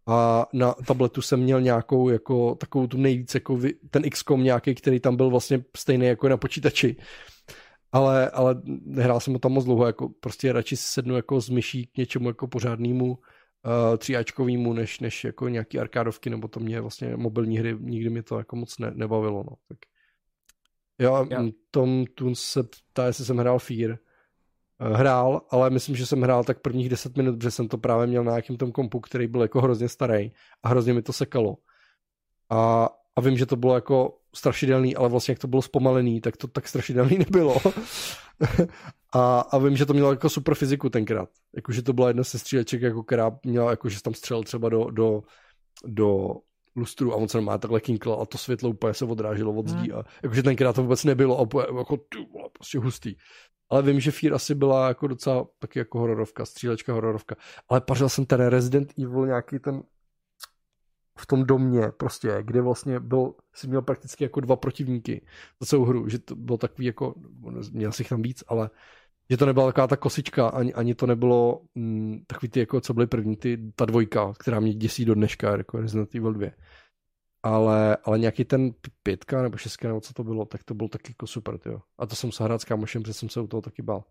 A na tabletu jsem měl nějakou jako takovou tu nejvíc jako ten XCOM nějaký, který tam byl vlastně stejný jako na počítači. Ale, ale nehrál jsem ho tam moc dlouho, jako prostě radši si sednu jako z myší k něčemu jako pořádnému uh, tříáčkovýmu, než, než jako nějaký arkádovky, nebo to mě vlastně mobilní hry, nikdy mi to jako moc ne, nebavilo, no. Tak. Já, Já. Tom Tun se ptá, jestli jsem hrál Fear. Hrál, ale myslím, že jsem hrál tak prvních 10 minut, protože jsem to právě měl na nějakém tom kompu, který byl jako hrozně starý a hrozně mi to sekalo. A, a vím, že to bylo jako strašidelný, ale vlastně jak to bylo zpomalený, tak to tak strašidelný *laughs* nebylo. a, a vím, že to mělo jako super fyziku tenkrát. Jakože to byla jedna ze stříleček, jako, která měla, jako, že tam střel třeba do, do, do lustru a on se má takhle kinkl a to světlo úplně se odráželo od zdí. Hmm. A jakože tenkrát to vůbec nebylo a jako ty, prostě hustý. Ale vím, že Fear asi byla jako docela taky jako hororovka, střílečka hororovka. Ale pařil jsem ten Resident Evil nějaký ten v tom domě prostě, kde vlastně byl, si měl prakticky jako dva protivníky za celou hru, že to bylo takový jako, měl si jich tam víc, ale že to nebyla taková ta kosička, ani, ani to nebylo mm, takový ty, jako co byly první, ty, ta dvojka, která mě děsí do dneška, jako Resident Evil 2. Ale, ale nějaký ten pětka nebo šestka, nebo co to bylo, tak to bylo taky jako super, tyjo. A to jsem se hrát s kámošem, protože jsem se u toho taky bál.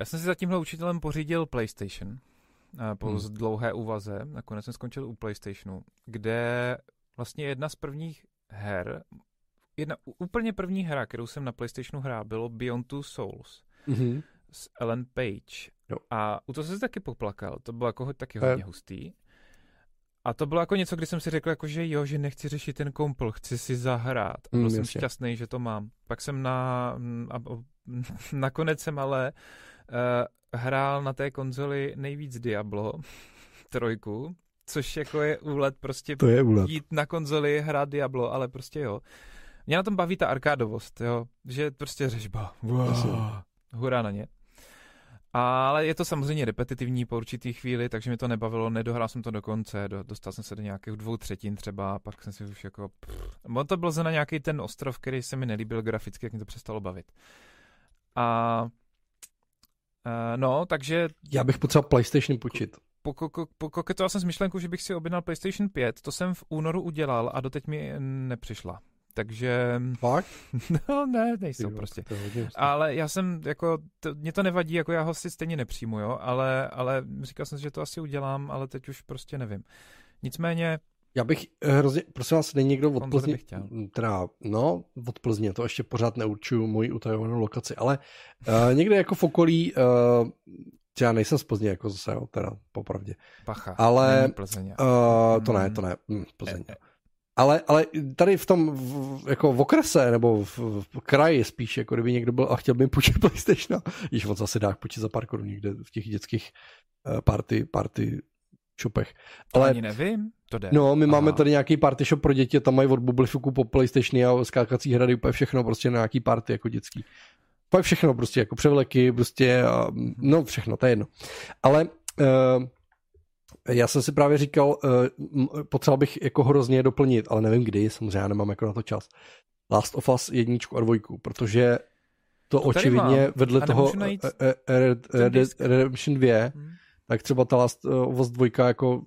Já jsem si za tímhle učitelem pořídil PlayStation po hmm. dlouhé úvaze. Nakonec jsem skončil u PlayStationu, kde vlastně jedna z prvních her, jedna úplně první hra, kterou jsem na PlayStationu hrál, bylo Beyond Two Souls hmm. s Ellen Page. Jo. A u toho jsem se taky poplakal, to bylo jako taky hodně hustý. A to bylo jako něco, kdy jsem si řekl, jako, že jo, že nechci řešit ten kompl, chci si zahrát. A byl mm, jsem šťastný, že to mám. Pak jsem na... A, *laughs* nakonec jsem ale uh, hrál na té konzoli nejvíc Diablo *laughs* trojku, což jako je úlet prostě to je úlet. jít na konzoli, hrát Diablo, ale prostě jo. Mě na tom baví ta arkádovost, jo, že prostě řežba. Wow. Hurá na ně. Ale je to samozřejmě repetitivní po určitý chvíli, takže mi to nebavilo, nedohrál jsem to do konce, do, dostal jsem se do nějakých dvou třetin třeba, pak jsem si už jako... Pff. On to byl na nějaký ten ostrov, který se mi nelíbil graficky, jak mi to přestalo bavit. A... Uh, no, takže... Já bych potřeboval PlayStation počít. Pokoketoval jsem s myšlenkou, že bych si objednal PlayStation 5, to jsem v únoru udělal a doteď mi nepřišla. Takže... Fakt? *laughs* No ne, nejsou Ty, prostě. Ale já jsem, jako, to, mě to nevadí, jako já ho si stejně nepřijmu, jo, ale, ale říkal jsem si, že to asi udělám, ale teď už prostě nevím. Nicméně... Já bych eh, hrozně, prosím vás, není někdo od Plzně, teda, no, od Plzně, to ještě pořád neurčuju moji utajovanou lokaci, ale uh, někde jako v okolí, uh, já nejsem z Plzně, jako zase, jo, teda, popravdě. Pacha, ale, Plzeň. Uh, to ne, to ne, hm, Plzeň. E, e, ale, ale tady v tom v, jako v okrese nebo v, v kraji spíš, jako kdyby někdo byl a chtěl by půjčit *laughs* PlayStation, již on zase dá půjčit za pár korun někde v těch dětských uh, party, party shopech. Ale, to ani nevím, to jde. No, my Aha. máme tady nějaký party shop pro děti, tam mají od Bublifuku po PlayStationy a skákací hrady, úplně všechno, prostě na nějaký party jako dětský. Úplně všechno, prostě jako převleky, prostě, a, no všechno, to je jedno. Ale uh, já jsem si právě říkal, uh, potřeboval bych jako hrozně doplnit, ale nevím kdy, samozřejmě já nemám jako na to čas. Last of Us jedničku a dvojku, protože to, to očividně mám. vedle toho uh, Red, Redemption 2, hmm. tak třeba ta Last of Us 2 jako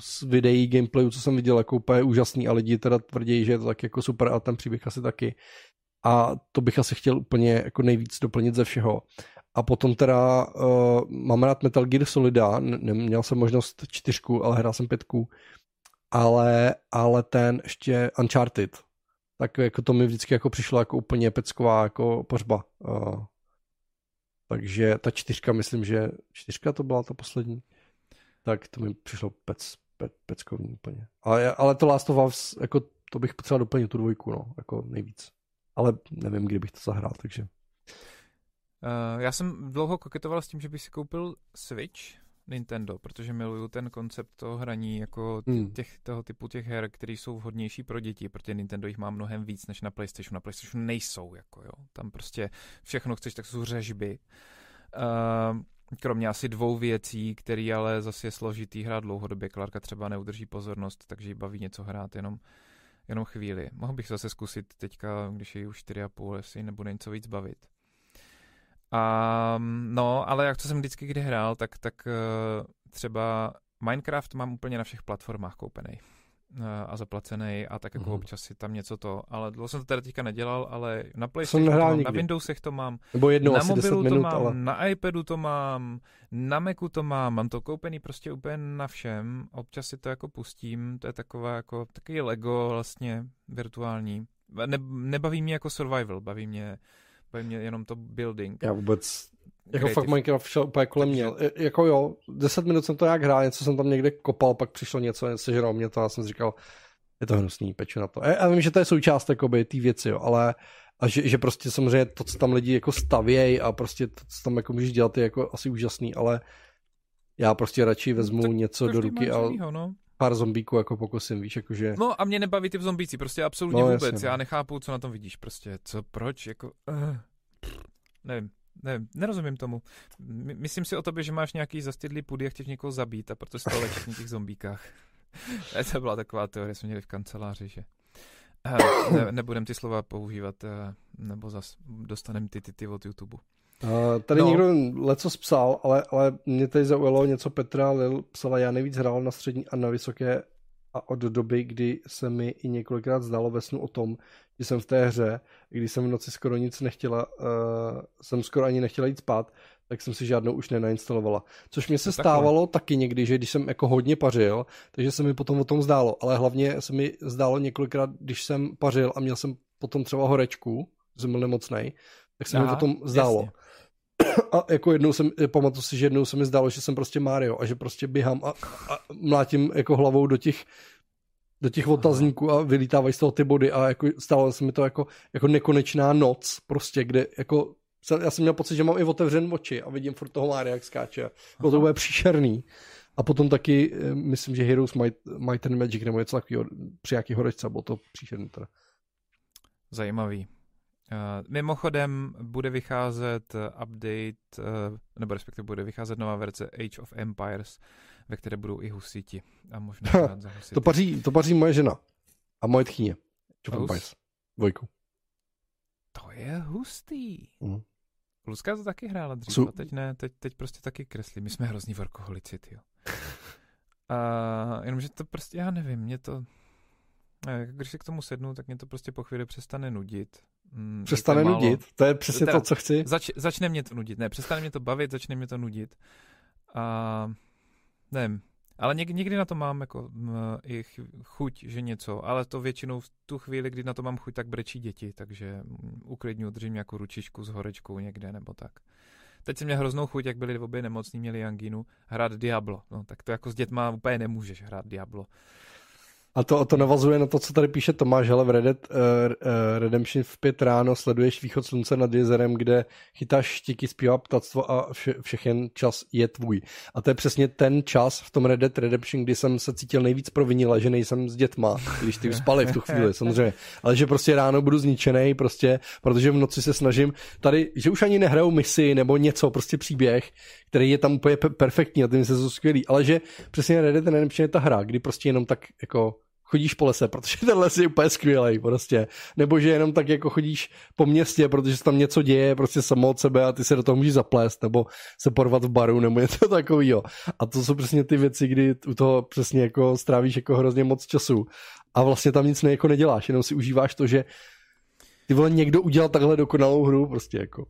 z videí gameplayu, co jsem viděl, jako úplně úžasný a lidi teda tvrdí, že je to tak jako super a ten příběh asi taky. A to bych asi chtěl úplně jako nejvíc doplnit ze všeho. A potom teda uh, mám rád Metal Gear Solida, neměl jsem možnost čtyřku, ale hrál jsem pětku. Ale, ale ten ještě Uncharted, tak jako to mi vždycky jako přišlo jako úplně pecková jako pořba. Uh, takže ta čtyřka, myslím, že čtyřka to byla ta poslední, tak to mi přišlo pec, pe, peckovní úplně. Ale, ale to Last of Us, jako to bych potřeboval doplnit tu dvojku, no, jako nejvíc. Ale nevím, kdy bych to zahrál, takže Uh, já jsem dlouho koketoval s tím, že bych si koupil Switch Nintendo, protože miluju ten koncept toho hraní jako hmm. těch, toho typu těch her, které jsou vhodnější pro děti, protože Nintendo jich má mnohem víc než na PlayStationu. Na PlayStationu nejsou, jako jo. Tam prostě všechno chceš, tak jsou řežby. Uh, kromě asi dvou věcí, které ale zase je složitý hrát dlouhodobě. Klárka třeba neudrží pozornost, takže jí baví něco hrát jenom, jenom chvíli. Mohl bych zase zkusit teďka, když je už 4,5, jestli nebude něco víc bavit. A, no, ale jak to jsem vždycky kdy hrál, tak, tak uh, třeba Minecraft mám úplně na všech platformách koupený. a zaplacený a tak jako mm. občas si tam něco to, ale dlouho jsem to teda teďka nedělal, ale na PlayStationu to mám, na Windowsech to mám, Nebo jednou na mobilu minut, to mám, ale... na iPadu to mám, na Macu to mám, mám to koupený prostě úplně na všem, občas si to jako pustím, to je taková jako takový Lego vlastně virtuální. Ne, nebaví mě jako survival, baví mě, baví mě jenom to building. Já vůbec jako fakt Minecraft šel úplně kolem mě. Jako jo, 10 minut jsem to jak hrál, něco jsem tam někde kopal, pak přišlo něco, sežral mě to a jsem si říkal, je to hnusný, peču na to. Já vím, že to je součást jakoby té věci, jo, ale a že, že, prostě samozřejmě to, co tam lidi jako stavějí a prostě to, co tam jako můžeš dělat, je jako asi úžasný, ale já prostě radši vezmu tak něco do ruky a živýho, no. Pár zombíků jako pokusím, víš, jakože... No a mě nebaví ty zombíci, prostě absolutně no, vůbec, jasně, já no. nechápu, co na tom vidíš, prostě, co, proč, jako... Uh, nevím. Ne, nerozumím tomu. My, myslím si o tobě, že máš nějaký zastydlý půdy a chceš někoho zabít a proto jsi to na těch zombíkách. *laughs* to byla taková teorie, jsme měli v kanceláři, že uh, ne, nebudem ty slova používat, nebo zas dostaneme ty ty, ty od YouTube. Uh, tady no. někdo leco psal, ale, ale mě tady zaujalo něco Petra Lil psala, já nejvíc hrál na střední a na vysoké a od doby, kdy se mi i několikrát zdalo ve snu o tom, že jsem v té hře, když jsem v noci skoro nic nechtěla, uh, jsem skoro ani nechtěla jít spát, tak jsem si žádnou už nenainstalovala. Což mě se stávalo taky někdy, že když jsem jako hodně pařil, takže se mi potom o tom zdálo, ale hlavně se mi zdálo několikrát, když jsem pařil a měl jsem potom třeba horečku, jsem byl nemocnej, tak se Aha, mi potom zdálo. Jasně. A jako jednou jsem, pamatuju si, že jednou se mi zdálo, že jsem prostě Mario a že prostě běhám a, a mlátím jako hlavou do těch do těch otazníků a vylítávají z toho ty body a jako stalo se mi to jako, jako nekonečná noc prostě, kde jako já jsem měl pocit, že mám i otevřen oči a vidím furt toho Mária, jak skáče. Bylo to bude příšerný. A potom taky, eh, myslím, že Heroes Might, Might and Magic nebo něco takového při jaký horečce, bylo to příšerný teda. Zajímavý. Uh, mimochodem bude vycházet update, uh, nebo respektive bude vycházet nová verze Age of Empires, ve které budou i husiti. A možná za husity. to, paří, to paří moje žena a moje tchyně. Age of Empires. Dvojku. To je hustý. Mm. Luzka to taky hrála dřív, Su... a teď ne, teď, teď prostě taky kreslí. My jsme hrozní workoholici, jo. A *laughs* jenomže to prostě, já nevím, mě to, když si k tomu sednu, tak mě to prostě po chvíli přestane nudit. Mm, přestane nudit? To je přesně teda, to, co chci. Zač, začne mě to nudit, ne, přestane mě to bavit, začne mě to nudit. A nevím, ale něk, někdy na to mám jako m, i chuť, že něco, ale to většinou v tu chvíli, kdy na to mám chuť, tak brečí děti, takže uklidňu, držím jako ručičku s horečkou někde nebo tak. Teď jsem měl hroznou chuť, jak byli obě nemocní, měli angínu, hrát Diablo. No, tak to jako s dětma úplně nemůžeš hrát Diablo. A to, to navazuje na to, co tady píše Tomáš, hele v Red Dead uh, uh, Redemption v pět ráno sleduješ východ slunce nad jezerem, kde chytáš štiky, zpívá ptactvo a vše, všechen čas je tvůj. A to je přesně ten čas v tom Red Dead Redemption, kdy jsem se cítil nejvíc provinila, že nejsem s dětma, když ty spali v tu chvíli, samozřejmě. Ale že prostě ráno budu zničený, prostě, protože v noci se snažím tady, že už ani nehrajou misi nebo něco, prostě příběh, který je tam úplně perfektní a ty se jsou skvělý, ale že přesně Red Dead Redemption je ta hra, kdy prostě jenom tak jako chodíš po lese, protože ten les je úplně skvělý prostě. Nebo že jenom tak jako chodíš po městě, protože se tam něco děje prostě samo od sebe a ty se do toho můžeš zaplést, nebo se porvat v baru, nebo *laughs* něco takového. A to jsou přesně ty věci, kdy u toho přesně jako strávíš jako hrozně moc času a vlastně tam nic ne, jako neděláš, jenom si užíváš to, že ty vole někdo udělal takhle dokonalou hru prostě jako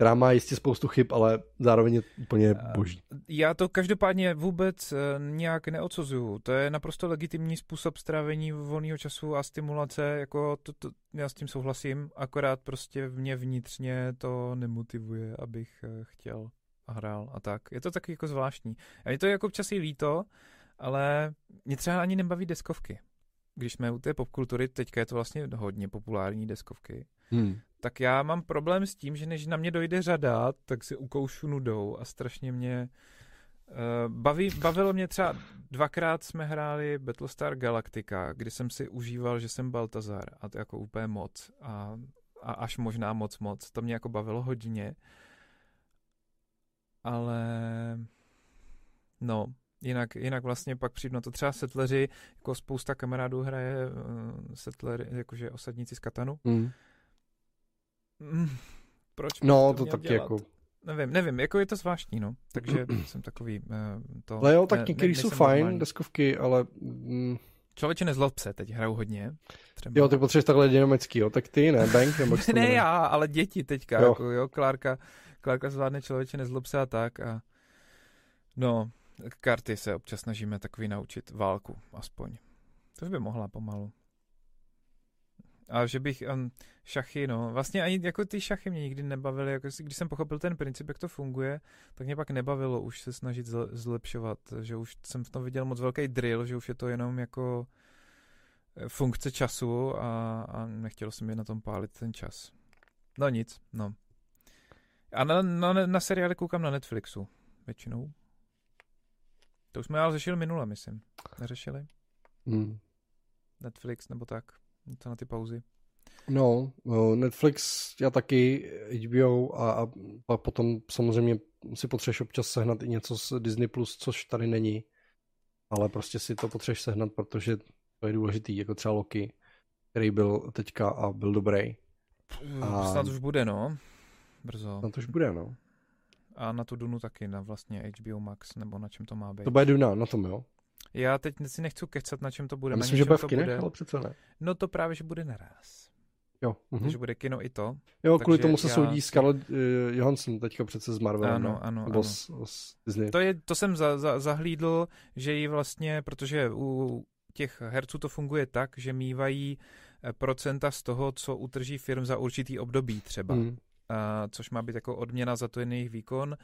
která má jistě spoustu chyb, ale zároveň je úplně boží. Já to každopádně vůbec eh, nějak neodsuzuju. To je naprosto legitimní způsob strávení volného času a stimulace, jako to, to, já s tím souhlasím, akorát prostě mě vnitřně to nemotivuje, abych eh, chtěl a hrál a tak. Je to taky jako zvláštní. A je to jako občas i líto, ale mě třeba ani nebaví deskovky. Když jsme u té popkultury, teďka je to vlastně hodně populární deskovky, hmm tak já mám problém s tím, že než na mě dojde řada, tak si ukoušu nudou a strašně mě uh, baví, bavilo mě třeba dvakrát jsme hráli Battlestar Galactica, kdy jsem si užíval, že jsem Baltazar a to jako úplně moc a, a až možná moc moc. To mě jako bavilo hodně. Ale no, jinak, jinak vlastně pak přijdu na to třeba setleři, jako spousta kamarádů hraje uh, setlery, jakože osadníci z Katanu. Mm Mm, proč no, to, to taky dělat? jako... Nevím, nevím, jako je to zvláštní, no. Takže *clears throat* jsem takový... Uh, to, ale jo, tak některý jsou fajn, normální. deskovky, ale... Mm, Člověče nezlob se, teď hraju hodně. Třeba. Jo, ty potřebuješ takhle dynamický, jo? Tak ty, ne? Bank nebo *laughs* Ne já, ale děti teďka, jo. jako jo, Klárka, Klárka zvládne člověče nezlob se a tak a no, karty se občas snažíme takový naučit, válku aspoň. To by mohla pomalu. A že bych, um, šachy, no, vlastně ani jako ty šachy mě nikdy nebavily, jako když jsem pochopil ten princip, jak to funguje, tak mě pak nebavilo už se snažit zlepšovat, že už jsem v tom viděl moc velký drill, že už je to jenom jako eh, funkce času a, a nechtěl jsem mi na tom pálit ten čas. No nic, no. A na, na, na seriály koukám na Netflixu, většinou. To už jsme ale řešili minule, myslím. Neřešili? Hmm. Netflix nebo tak. Co na ty pauzy? No, Netflix, já taky, HBO a, a pak potom samozřejmě si potřebuješ občas sehnat i něco z Disney+, Plus, což tady není. Ale prostě si to potřebuješ sehnat, protože to je důležitý, jako třeba Loki, který byl teďka a byl dobrý. A... Snad už bude, no. Brzo. Snad už bude, no. A na tu Dunu taky, na vlastně HBO Max, nebo na čem to má být. To bude Duna, na tom, jo? Já teď si nechci kecat, na čem to bude. Já myslím, že bude v kinech, bude. ale přece ne. No to právě, že bude naraz. Jo. Uh-huh. Takže bude kino i to. Jo, kvůli tomu se já... soudí Scarlett uh, Johansson teďka přece z Marvel. Ano, ano, Nebo ano. Z, z Disney. To, je, to jsem za, za, zahlídl, že ji vlastně, protože u těch herců to funguje tak, že mývají eh, procenta z toho, co utrží firm za určitý období třeba. Hmm. Což má být jako odměna za to jejich výkon.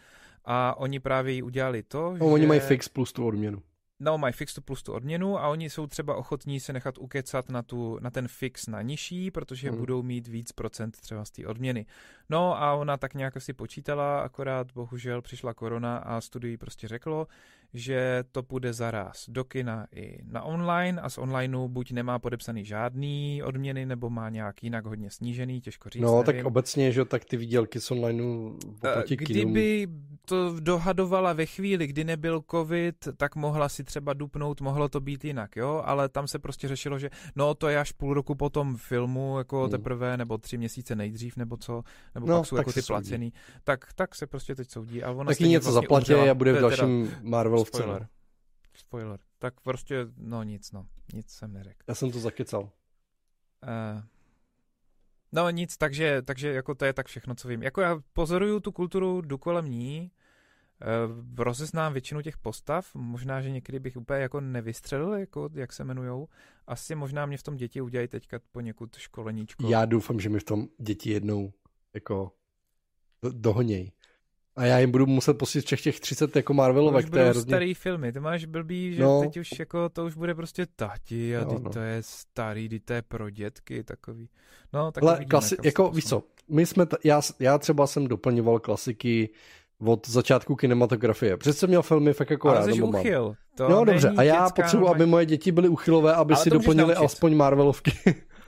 A oni právě jí udělali to, no, že... Oni mají fix plus tu odměnu. No, mají fix plus tu odměnu a oni jsou třeba ochotní se nechat ukecat na, tu, na ten fix na nižší, protože hmm. budou mít víc procent třeba z té odměny. No a ona tak nějak si počítala, akorát bohužel přišla korona a studii prostě řeklo, že to půjde zaraz do kina i na online a z onlineu buď nemá podepsaný žádný odměny, nebo má nějak jinak hodně snížený, těžko říct. No, nevím. tak obecně, že tak ty výdělky z onlineu oproti Kdyby to dohadovala ve chvíli, kdy nebyl covid, tak mohla si třeba dupnout, mohlo to být jinak, jo, ale tam se prostě řešilo, že no to je až půl roku po tom filmu, jako hmm. teprve, nebo tři měsíce nejdřív, nebo co, nebo no, pak jsou jako ty placený, tak, tak se prostě teď soudí. A ona Taky něco vlastně zaplatí a bude v dalším Marvel Spoiler. No. Spoiler. Tak prostě, no nic, no. Nic jsem neřekl. Já jsem to zakecal. Uh, no nic, takže, takže jako to je tak všechno, co vím. Jako já pozoruju tu kulturu, jdu kolem ní, uh, rozeznám většinu těch postav, možná, že někdy bych úplně jako nevystřelil, jako jak se jmenujou. Asi možná mě v tom děti udělají teďka poněkud školeníčko. Já doufám, že mi v tom děti jednou jako dohoněj. A já jim budu muset pustit všech těch 30 jako Marvelovek. To už starý filmy, ty máš blbý, že no. teď už jako to už bude prostě tati a no, no. to je starý, ty to je pro dětky takový. No, tak Ale klasi- jako víš co, my jsme, t- já, já třeba jsem doplňoval klasiky od začátku kinematografie. Přece jsem měl filmy fakt jako Ale rád. Ale uchyl. To no dobře, a já potřebuji, aby moje děti byly uchylové, aby Ale si doplnili alespoň Marvelovky.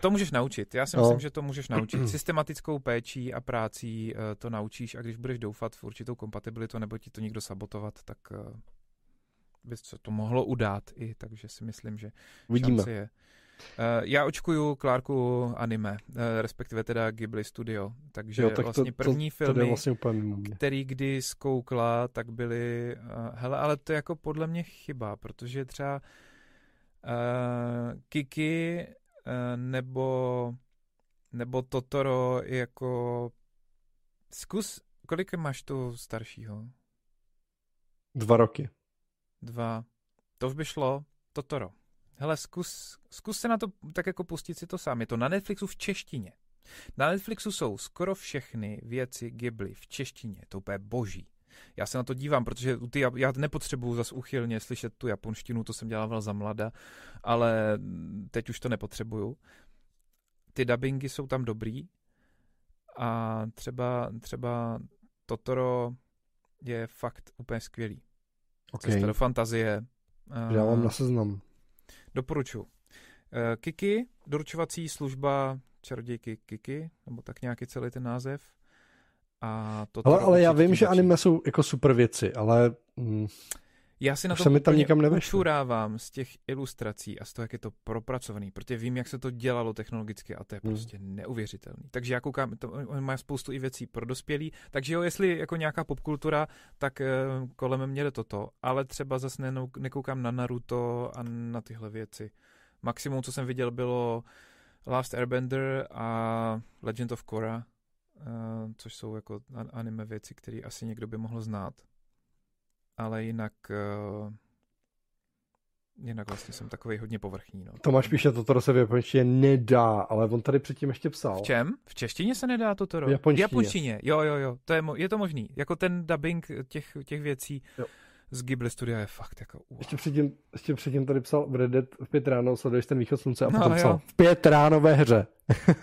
To můžeš naučit. Já si no. myslím, že to můžeš naučit. *clears throat* Systematickou péčí a prácí uh, to naučíš a když budeš doufat v určitou kompatibilitu nebo ti to někdo sabotovat, tak uh, by se to mohlo udát i, takže si myslím, že Uvidíme. je. Uh, já očkuju Clarku anime, respektive teda Ghibli Studio, takže jo, tak vlastně to, první to, filmy, to vlastně který kdy zkoukla, tak byly, hele, ale to je jako podle mě chyba, protože třeba uh, Kiki Eh, nebo, nebo Totoro jako... Zkus, kolik máš tu staršího? Dva roky. Dva. To už by šlo. Totoro. Hele, zkus, zkus se na to tak jako pustit si to sám. Je to na Netflixu v češtině. Na Netflixu jsou skoro všechny věci Ghibli v češtině. To úplně boží. Já se na to dívám, protože ty, já nepotřebuju zas uchylně slyšet tu japonštinu, to jsem dělával za mlada, ale teď už to nepotřebuju. Ty dubbingy jsou tam dobrý a třeba, třeba Totoro je fakt úplně skvělý. Okay. Cesta do fantazie. Já mám na seznam. Doporučuji. Eh, Kiki, doručovací služba čarodějky Kiki, nebo tak nějaký celý ten název. A to ale, ale já vím, že anime jsou jako super věci, ale... Mm, já si na to mi tam nikam učurávám z těch ilustrací a z toho, jak je to propracovaný, protože vím, jak se to dělalo technologicky a to je hmm. prostě neuvěřitelný. Takže já koukám, to, on má spoustu i věcí pro dospělí, takže jo, jestli jako nějaká popkultura, tak eh, kolem mě jde toto, ale třeba zase ne, nekoukám na Naruto a na tyhle věci. Maximum, co jsem viděl, bylo Last Airbender a Legend of Korra, což jsou jako anime věci, které asi někdo by mohl znát. Ale jinak uh, jinak vlastně jsem takový hodně povrchní. No. Tomáš píše, Totoro se v japonštině nedá, ale on tady předtím ještě psal. V čem? V češtině se nedá Totoro? V japonštině. V japonštině, jo, jo, jo, to je, je to možný. Jako ten dubbing těch, těch věcí. Jo z Ghibli studia je fakt jako wow. Ještě předtím, ještě předtím tady psal v Reddit v pět ráno, sleduješ ten východ slunce a no, potom psal v pět ráno ve hře.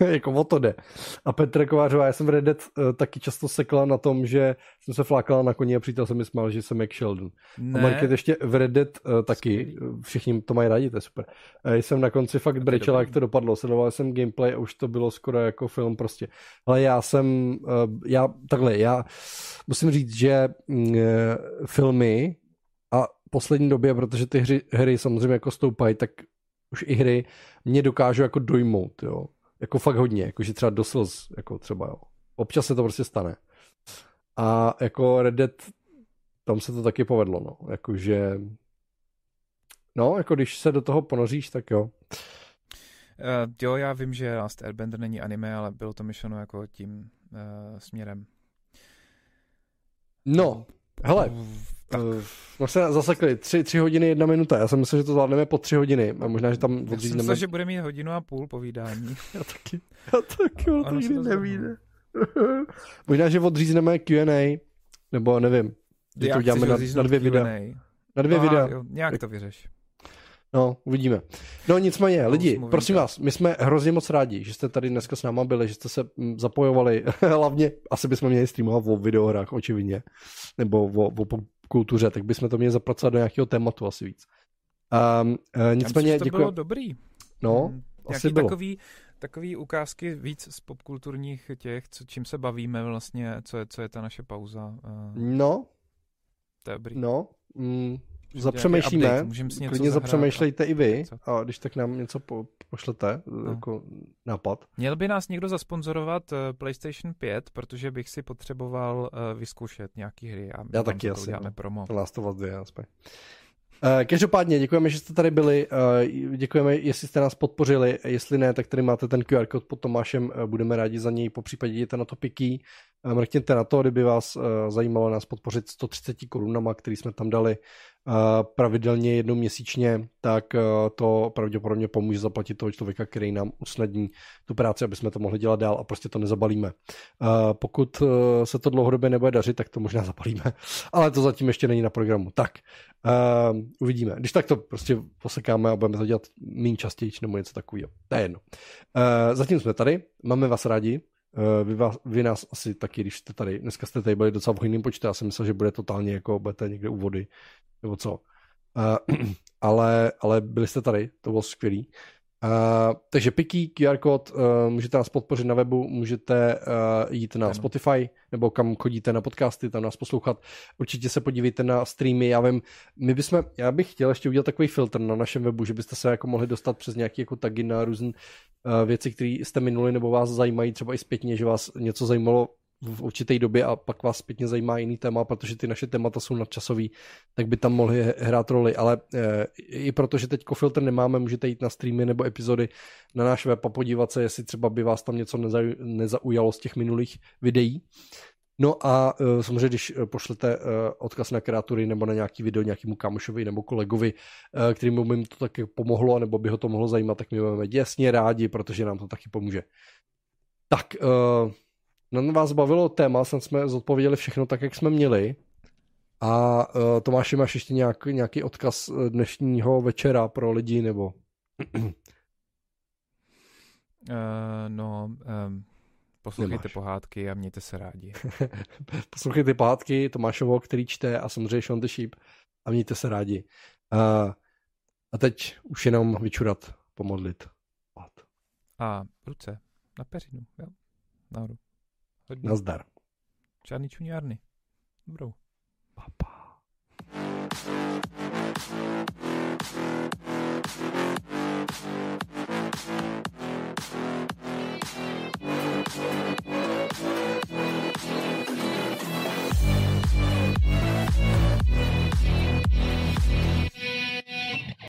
*laughs* jako o to jde. A Petr Kovářová, já jsem v Reddit uh, taky často sekla na tom, že jsem se flákala na koni a přítel se mi smál, že jsem jak Sheldon. Ne. A Market ještě v Reddit uh, taky, Skvělý. všichni to mají rádi, to je super. Uh, jsem na konci fakt brečela, jak to dopadlo. Sledoval jsem gameplay a už to bylo skoro jako film prostě. Ale já jsem, uh, já takhle, já musím říct, že uh, filmy a poslední době, protože ty hry, hry samozřejmě jako stoupají, tak už i hry mě dokážou jako dojmout, jo. Jako fakt hodně, jakože třeba do slz, jako třeba, jo. Občas se to prostě stane. A jako Red Dead, tam se to taky povedlo, no. Jakože, no, jako když se do toho ponoříš, tak jo. Uh, jo, já vím, že Last Airbender není anime, ale bylo to myšleno jako tím uh, směrem. No, hele, tak. No se zasekli, tři, tři hodiny, jedna minuta. Já jsem myslel, že to zvládneme po tři hodiny. A možná, že tam odřízneme... Já jsem myslel, že bude mít hodinu a půl povídání. *laughs* já taky. Já taky, ale to nikdy nevíde. *laughs* možná, že odřízneme Q&A, nebo nevím. Kdy to uděláme na, na dvě videa. Na dvě videa. Jo, nějak to vyřeš. No, uvidíme. No nicméně, no, lidi, prosím vás, my jsme hrozně moc rádi, že jste tady dneska s náma byli, že jste se mm, zapojovali. *laughs* Hlavně asi bychom měli streamovat o videohrách, očividně. Nebo o, o kultuře, tak bychom to měli zapracovat do nějakého tématu asi víc. Um, uh, nicméně, Já myslím, že to bylo dobrý. No, hmm, asi bylo. Takový, takový ukázky víc z popkulturních těch, co, čím se bavíme vlastně, co je, co je ta naše pauza. Uh, no. To je dobrý. No, mm, zapřemýšlíme, klidně zapřemýšlejte i vy, a když tak nám něco po, pošlete, no. jako nápad. Měl by nás někdo zasponzorovat uh, PlayStation 5, protože bych si potřeboval uh, vyzkoušet nějaký hry a Já taky asi, no. promo. Last of Us 2, aspoň. Uh, každopádně děkujeme, že jste tady byli, uh, děkujeme, jestli jste nás podpořili, jestli ne, tak tady máte ten QR kód pod Tomášem, uh, budeme rádi za něj, po případě jděte na to piky, mrkněte na to, kdyby vás zajímalo nás podpořit 130 korunama, který jsme tam dali pravidelně jednou měsíčně, tak eh, to pravděpodobně pomůže zaplatit toho člověka, který nám usnadní tu práci, aby jsme to mohli dělat dál a prostě to nezabalíme. Pokud eh, se to dlouhodobě nebude dařit, tak to možná zabalíme, *laughs* ale to zatím ještě není na programu. Tak, uvidíme. Když tak to prostě posekáme a budeme to dělat méně častěji, nebo něco takového. To je jedno. Zatím jsme tady, máme vás rádi, vy, vás, vy nás asi taky, když jste tady, dneska jste tady byli docela v hojným počtu, já jsem myslel, že bude totálně jako, budete někde u vody, nebo co. Uh, *clears throat* ale, ale byli jste tady, to bylo skvělý. Uh, takže Piky, QR kód, uh, můžete nás podpořit na webu, můžete uh, jít na ano. Spotify, nebo kam chodíte na podcasty, tam nás poslouchat. Určitě se podívejte na streamy, já vím, my bychom, já bych chtěl ještě udělat takový filtr na našem webu, že byste se jako mohli dostat přes nějaké jako tagy na různé uh, věci, které jste minuli nebo vás zajímají třeba i zpětně, že vás něco zajímalo v určité době a pak vás zpětně zajímá jiný téma, protože ty naše témata jsou nadčasový, tak by tam mohly hrát roli, ale e, i protože teď filtr nemáme, můžete jít na streamy nebo epizody na náš web a podívat se, jestli třeba by vás tam něco neza, nezaujalo z těch minulých videí. No a e, samozřejmě, když pošlete e, odkaz na kreatury nebo na nějaký video nějakému kamošovi nebo kolegovi, e, kterým by jim to taky pomohlo, nebo by ho to mohlo zajímat, tak my budeme děsně rádi, protože nám to taky pomůže. Tak, e, na vás bavilo téma, jsem jsme zodpověděli všechno tak, jak jsme měli. A uh, Tomáši, máš ještě nějak, nějaký odkaz e, dnešního večera pro lidi, nebo? uh, *clears throat* no, um, poslouchejte Nemáš. pohádky a mějte se rádi. *laughs* poslouchejte pohádky Tomášovo, který čte a samozřejmě Sean the Sheep a mějte se rádi. Uh, a teď už jenom vyčurat, pomodlit. A ruce na peřinu, jo, nahoru. Chodźmy. Na zdar. Czarny ciuniarny. Dobrą. Papa. Pa.